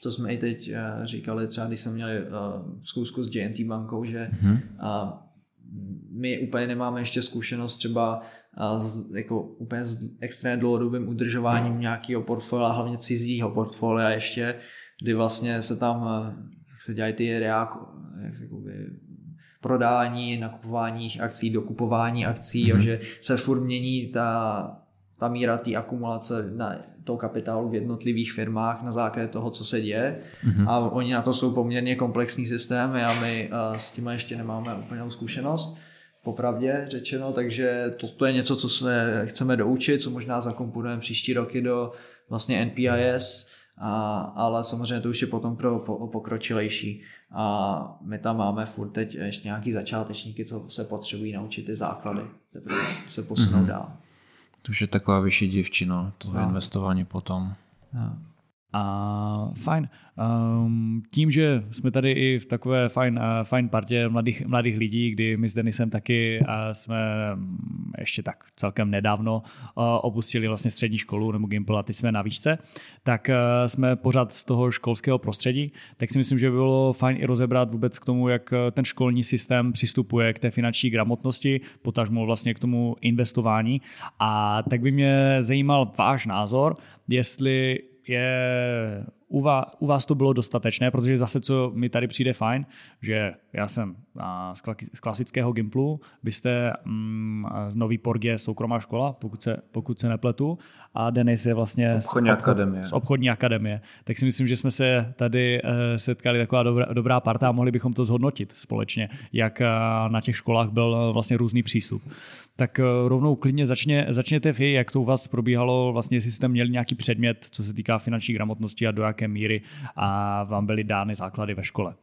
co jsme i teď říkali, třeba když jsme měli zkusku s JNT bankou, že mm-hmm. my úplně nemáme ještě zkušenost třeba s, jako úplně s extrémně dlouhodobým udržováním nějakého portfolia, hlavně cizího portfolia ještě, kdy vlastně se tam jak se dělají ty reák, jak jakoby, prodání, nakupování akcí, dokupování akcí, mm-hmm. jo, že se furt mění ta, ta míra té akumulace na toho kapitálu v jednotlivých firmách na základě toho, co se děje. Mm-hmm. A oni na to jsou poměrně komplexní systémy a my uh, s tím ještě nemáme úplnou zkušenost popravdě řečeno, takže to, to je něco, co se chceme doučit, co možná zakomponujeme příští roky do vlastně NPIS, a, ale samozřejmě to už je potom pro po, pokročilejší. A my tam máme furt teď ještě nějaký začátečníky, co se potřebují naučit ty základy, teprve se posunou mm-hmm. dál. To už je taková vyšší divčina, to no. investování potom. No. A fajn. Um, tím, že jsme tady i v takové fajn, uh, fajn partě mladých, mladých lidí, kdy my s Denisem taky uh, jsme um, ještě tak celkem nedávno uh, opustili vlastně střední školu nebo Gimple a teď jsme na výšce, tak uh, jsme pořád z toho školského prostředí, tak si myslím, že by bylo fajn i rozebrat vůbec k tomu, jak ten školní systém přistupuje k té finanční gramotnosti, potažmo vlastně k tomu investování. A tak by mě zajímal váš názor, jestli je u vás, u vás to bylo dostatečné, protože zase, co mi tady přijde fajn, že já jsem z klasického Gimplu, vy jste mm, Nový Porg je soukromá škola, pokud se, pokud se nepletu, a Denis je vlastně obchodní z, obchod, akademie. z obchodní akademie. Tak si myslím, že jsme se tady eh, setkali taková dobrá, dobrá parta a mohli bychom to zhodnotit společně, jak eh, na těch školách byl vlastně různý přístup. Tak eh, rovnou klidně začně, začněte vy, jak to u vás probíhalo, vlastně jestli jste měli nějaký předmět, co se týká finanční gramotnosti a do jaké míry a vám byly dány základy ve škole.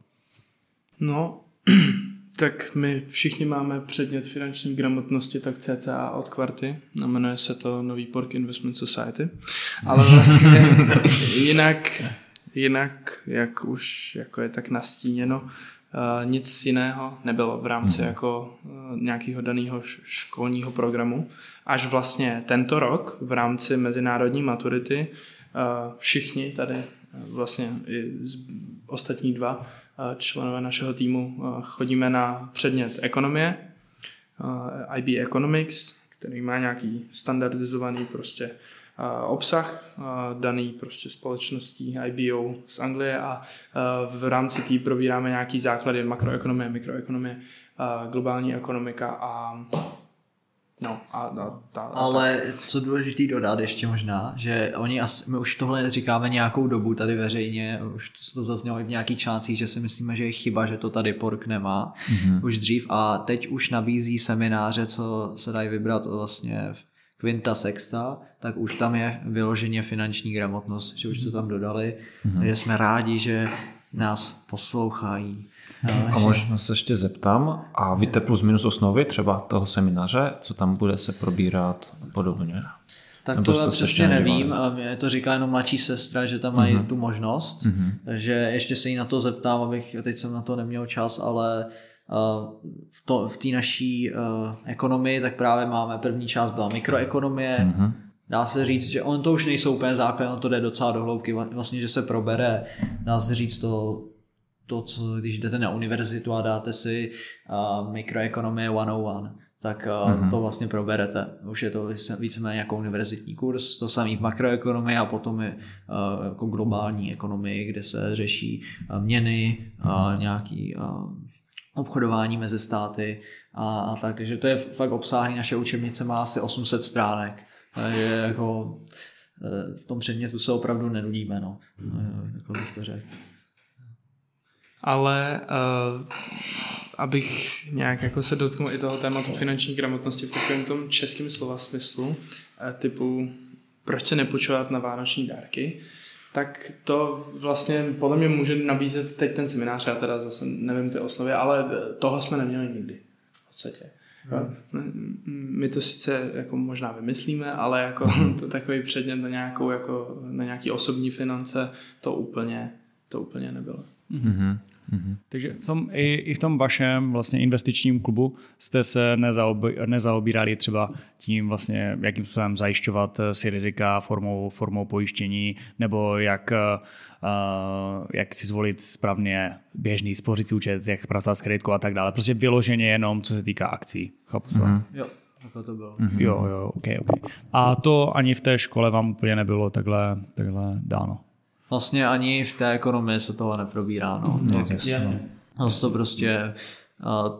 No, tak my všichni máme předmět finanční gramotnosti, tak CCA od Kvarty, jmenuje se to Nový Pork Investment Society, ale vlastně jinak, jinak, jak už jako je tak nastíněno, Uh, nic jiného nebylo v rámci mm. jako uh, nějakého daného školního programu. Až vlastně tento rok v rámci mezinárodní maturity uh, všichni tady vlastně i ostatní dva členové našeho týmu chodíme na předmět ekonomie, IB Economics, který má nějaký standardizovaný prostě obsah daný prostě společností IBO z Anglie a v rámci té probíráme nějaký základy makroekonomie, mikroekonomie, globální ekonomika a No, a, a ta, Ale ta... co důležitý dodat ještě možná, že oni asi, my už tohle říkáme nějakou dobu tady veřejně, už to, to zaznělo i v nějaký článcích, že si myslíme, že je chyba, že to tady Pork nemá mm-hmm. už dřív a teď už nabízí semináře, co se dají vybrat vlastně v Quinta Sexta, tak už tam je vyloženě finanční gramotnost, že už to tam dodali, mm-hmm. takže jsme rádi, že nás poslouchají. A možná se ještě zeptám, a víte plus minus osnovy třeba toho semináře, co tam bude se probírat podobně? Tak to já přesně nevím, a mě to říká jenom mladší sestra, že tam mají uh-huh. tu možnost, uh-huh. takže ještě se jí na to zeptám, abych, teď jsem na to neměl čas, ale v, to, v té naší uh, ekonomii, tak právě máme první část byla mikroekonomie, uh-huh. Dá se říct, že on to už nejsou úplně základy, on to jde docela do hloubky, vlastně, že se probere, dá se říct to, to co, když jdete na univerzitu a dáte si uh, mikroekonomie 101, tak uh, mm-hmm. to vlastně proberete. Už je to víceméně jako univerzitní kurz, to samý v makroekonomii a potom je uh, jako globální ekonomii, kde se řeší uh, měny, uh, nějaký uh, obchodování mezi státy a, a tak. Takže to je fakt obsáhlý, naše učebnice má asi 800 stránek. Takže jako eh, v tom předmětu se opravdu nenudíme, no. Tak bych to řekl. Ale uh, abych nějak jako se dotknul i toho tématu finanční gramotnosti v takovém tom českém slova smyslu, typu proč se nepočovat na vánoční dárky, tak to vlastně podle mě může nabízet teď ten seminář, já teda zase nevím ty osnovy, ale tohle jsme neměli nikdy v podstatě. Hmm. My to sice jako možná vymyslíme, ale jako hmm. to takový předmět na, nějakou, jako, na nějaký osobní finance, to úplně, to úplně nebylo. Mm-hmm. Mm-hmm. Takže v tom, i, i v tom vašem vlastně investičním klubu jste se nezaobi, nezaobírali třeba tím vlastně, jakým způsobem zajišťovat eh, si rizika formou, formou pojištění, nebo jak, uh, jak si zvolit správně běžný spořící účet, jak pracovat s kreditkou a tak dále. Prostě vyloženě jenom, co se týká akcí. Chápu mm-hmm. Jo. Takhle to bylo. Mm-hmm. Jo, jo, ok, ok. A to ani v té škole vám úplně nebylo takhle, takhle dáno. Vlastně ani v té ekonomii se toho neprobírá. No. No, Tak, Jasně. no, to prostě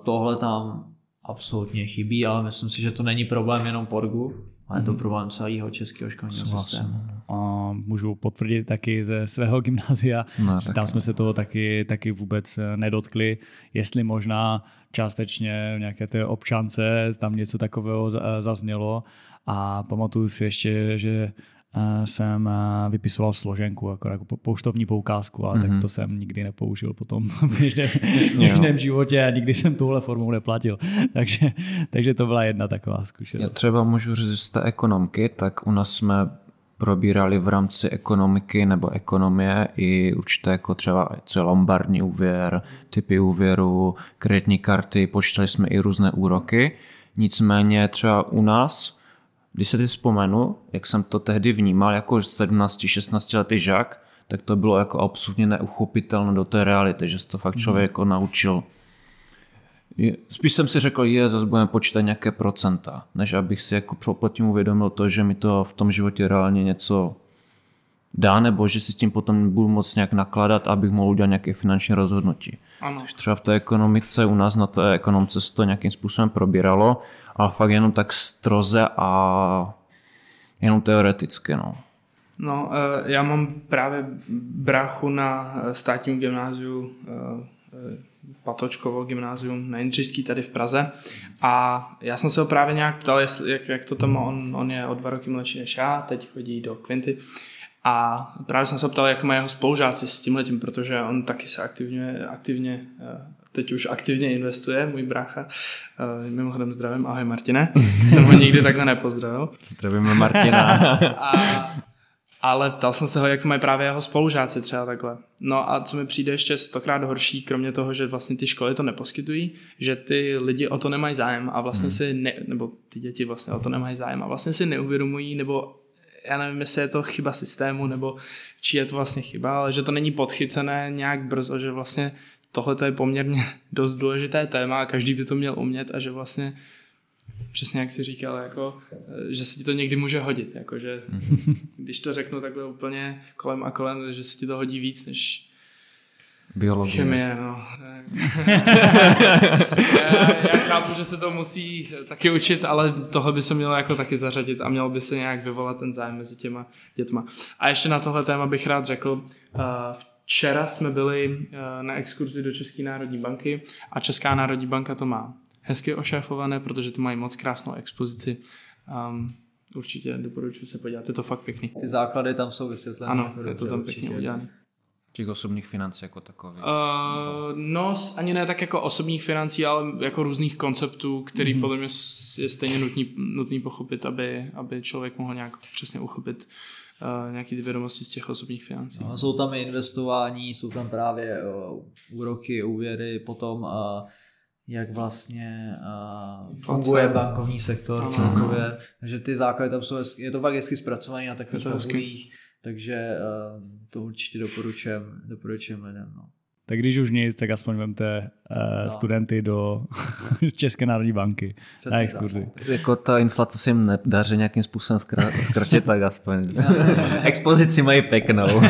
tohle tam absolutně chybí, ale myslím si, že to není problém jenom Porgu, ale je to problém celého českého školního systému. A můžu potvrdit taky ze svého gymnázia, No, že tam jsme se toho taky, taky vůbec eh, nedotkli, jestli možná částečně v nějaké té občance tam něco takového eh, zaznělo a pamatuju si ještě, že jsem eh, vypisoval složenku, jako, jako po- pouštovní poukázku, ale mm-hmm. tak to jsem nikdy nepoužil potom v běžném, v běžném životě a nikdy jsem touhle formou neplatil. takže, takže to byla jedna taková Já zkušenost. třeba můžu říct z té ekonomky, tak u nás jsme probírali v rámci ekonomiky nebo ekonomie i určité jako třeba co je lombardní úvěr, typy úvěru, kreditní karty, počítali jsme i různé úroky. Nicméně třeba u nás, když se si vzpomenu, jak jsem to tehdy vnímal jako 17-16 letý žák, tak to bylo jako absolutně neuchopitelné do té reality, že se to fakt člověk jako naučil Spíš jsem si řekl, je, zase budeme počítat nějaké procenta, než abych si jako pod tím uvědomil to, že mi to v tom životě reálně něco dá, nebo že si s tím potom budu moct nějak nakládat, abych mohl udělat nějaké finanční rozhodnutí. Ano. Třeba v té ekonomice, u nás na té ekonomce se to nějakým způsobem probíralo, ale fakt jenom tak stroze a jenom teoreticky, no. No, eh, já mám právě bráchu na státním gymnáziu eh, Patočkovo gymnázium na Jindřišský tady v Praze a já jsem se ho právě nějak ptal, jak, jak to tam on, on je o dva roky mladší než já, teď chodí do Quinty a právě jsem se ptal, jak to mají jeho spolužáci s tím letím, protože on taky se aktivně, aktivně eh, teď už aktivně investuje, můj brácha. Eh, Mimochodem zdravím, ahoj Martine. jsem ho nikdy takhle nepozdravil. Zdravíme Martina. A, ale ptal jsem se ho, jak to mají právě jeho spolužáci třeba takhle. No a co mi přijde ještě stokrát horší, kromě toho, že vlastně ty školy to neposkytují, že ty lidi o to nemají zájem a vlastně si, ne, nebo ty děti vlastně o to nemají zájem a vlastně si neuvědomují, nebo já nevím, jestli je to chyba systému, nebo či je to vlastně chyba, ale že to není podchycené nějak brzo, že vlastně tohle je poměrně dost důležité téma a každý by to měl umět a že vlastně přesně jak jsi říkal, jako, eh, že se ti to někdy může hodit, jako, že když to řeknu takhle úplně kolem a kolem, že se ti to hodí víc než Biologie. chemie, no. já, já chápu, že se to musí taky učit, ale tohle by se mělo jako taky zařadit a mělo by se nějak vyvolat ten zájem mezi těma dětma. A ještě na tohle téma bych rád řekl, uh, včera jsme byli uh, na exkurzi do České národní banky a Česká národní banka to má hezky ošéfované, protože to mají moc krásnou expozici. Um, určitě doporučuji se podívat, je to fakt pěkný. Ty základy tam jsou vysvětlené. Ano, jako je to tam určitě. pěkně udělané. Těch osobních financí jako takových. Uh, no, ani ne tak jako osobních financí, ale jako různých konceptů, který mm-hmm. podle mě je stejně nutný, nutný pochopit, aby, aby člověk mohl nějak přesně uchopit uh, nějaký ty vědomosti z těch osobních financí. No, jsou tam i investování, jsou tam právě uh, úroky, úvěry, potom uh, jak vlastně uh, funguje bankovní sektor Ano. celkově, takže ty základy tam jsou, hezky, je to fakt hezky zpracované na takových tabulích, takže uh, to určitě doporučujem, doporučujem lidem. No. Tak když už nic, tak aspoň vemte uh, No. studenty do České národní banky Přesně na tak. exkurzi. Jako ta inflace se jim nedaří nějakým způsobem zkratit, tak aspoň expozici mají pěknou.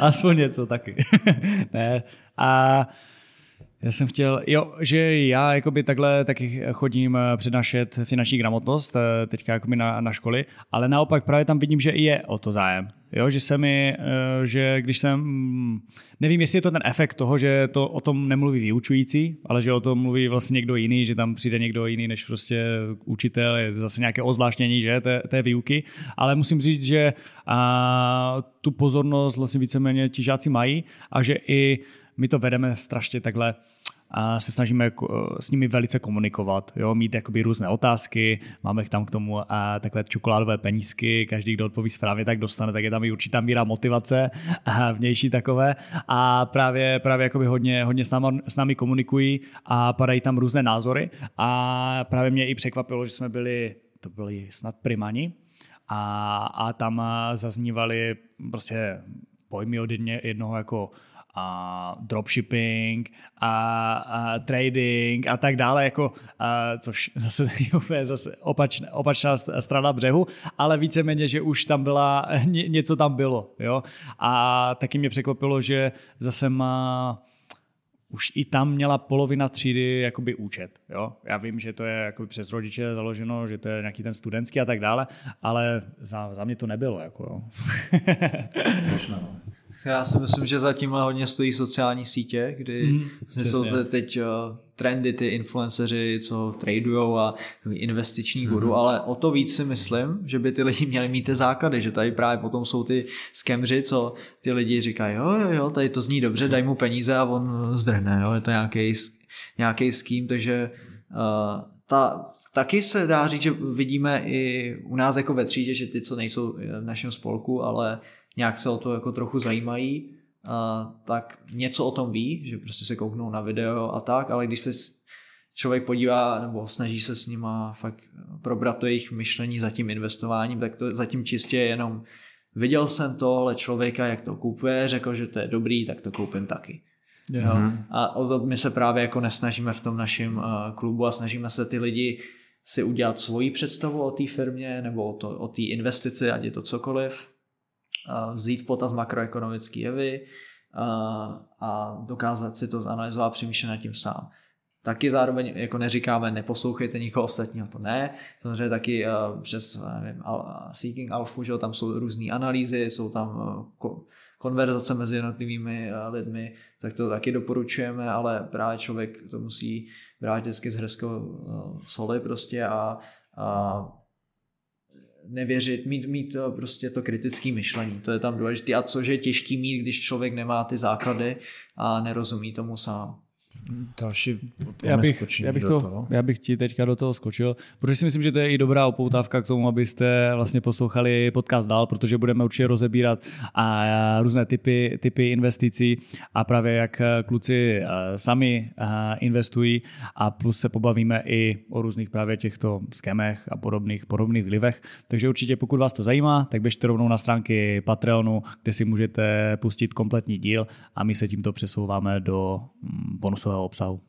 Aspoň něco taky. ne. A já jsem chtěl, jo, že já jakoby takhle taky chodím eh, přednášet finanční gramotnost eh, teďka jakoby na, na školy, ale naopak právě tam vidím, že i je o to zájem. Jo, že se mi, eh, že když jsem, nevím, jestli je to ten efekt toho, že to o tom nemluví vyučující, ale že o tom mluví vlastně někdo jiný, že tam přijde někdo jiný než prostě učitel, je zase nějaké ozvláštění, že, té, té výuky, ale musím říct, že a, tu pozornost vlastně víceméně ti žáci mají a že i my to vedeme strašně takhle a se snažíme s nimi velice komunikovat, jo, mít jakoby různé otázky, máme tam k tomu a takové čokoládové penízky, každý, kdo odpoví správně, tak dostane, tak je tam i určitá míra motivace a vnější takové. A právě, právě jakoby hodně, hodně s, náma, s námi komunikují a padají tam různé názory. A právě mě i překvapilo, že jsme byli, to byli snad primani, a, a tam zaznívaly prostě pojmy od jednoho jako a dropshipping a, a trading a tak dále, jako, a, což zase je zase opačná, opačná strana břehu, ale víceméně, že už tam byla, ně, něco tam bylo. Jo? A taky mě překvapilo, že zase má už i tam měla polovina třídy jakoby účet. Jo? Já vím, že to je jakoby přes rodiče založeno, že to je nějaký ten studentský a tak dále, ale za, za mě to nebylo. Jako, jo. Já si myslím, že zatím hodně stojí sociální sítě, kdy mm, jsou teď uh, trendy ty influenceři, co tradujou a investiční guru, mm. ale o to víc si myslím, že by ty lidi měli mít ty základy, že tady právě potom jsou ty skemři, co ty lidi říkají, jo, jo, jo, tady to zní dobře, daj mu peníze a on zdrhne, jo, je to nějaký, nějaký ským, takže uh, ta, taky se dá říct, že vidíme i u nás jako ve třídě, že ty, co nejsou v našem spolku, ale nějak se o to jako trochu zajímají, a, tak něco o tom ví, že prostě se kouknou na video a tak, ale když se člověk podívá nebo snaží se s nima fakt probrat to jejich myšlení za tím investováním, tak to zatím čistě jenom viděl jsem tohle člověka, jak to kupuje, řekl, že to je dobrý, tak to koupím taky. Jo? Mhm. A o to my se právě jako nesnažíme v tom našem uh, klubu a snažíme se ty lidi si udělat svoji představu o té firmě nebo o té investici, ať je to cokoliv vzít v potaz makroekonomické jevy a dokázat si to zanalizovat a přemýšlet nad tím sám. Taky zároveň jako neříkáme, neposlouchejte nikoho ostatního, to ne. Samozřejmě taky uh, přes nevím, Seeking Alpha, že tam jsou různé analýzy, jsou tam uh, konverzace mezi jednotlivými uh, lidmi, tak to taky doporučujeme, ale právě člověk to musí brát vždycky z hrzkého uh, soli prostě a, a nevěřit, mít, mít eh, prostě to kritické myšlení, to je tam důležité a což je těžký mít, když člověk nemá ty základy a nerozumí tomu sám. Další, já bych, já, bych to, já bych ti teďka do toho skočil, protože si myslím, že to je i dobrá upoutávka k tomu, abyste vlastně poslouchali podcast dál, protože budeme určitě rozebírat a různé typy, typy investicí a právě jak kluci sami investují a plus se pobavíme i o různých právě těchto skemech a podobných, podobných vlivech. Takže určitě pokud vás to zajímá, tak běžte rovnou na stránky Patreonu, kde si můžete pustit kompletní díl a my se tímto přesouváme do also helps out.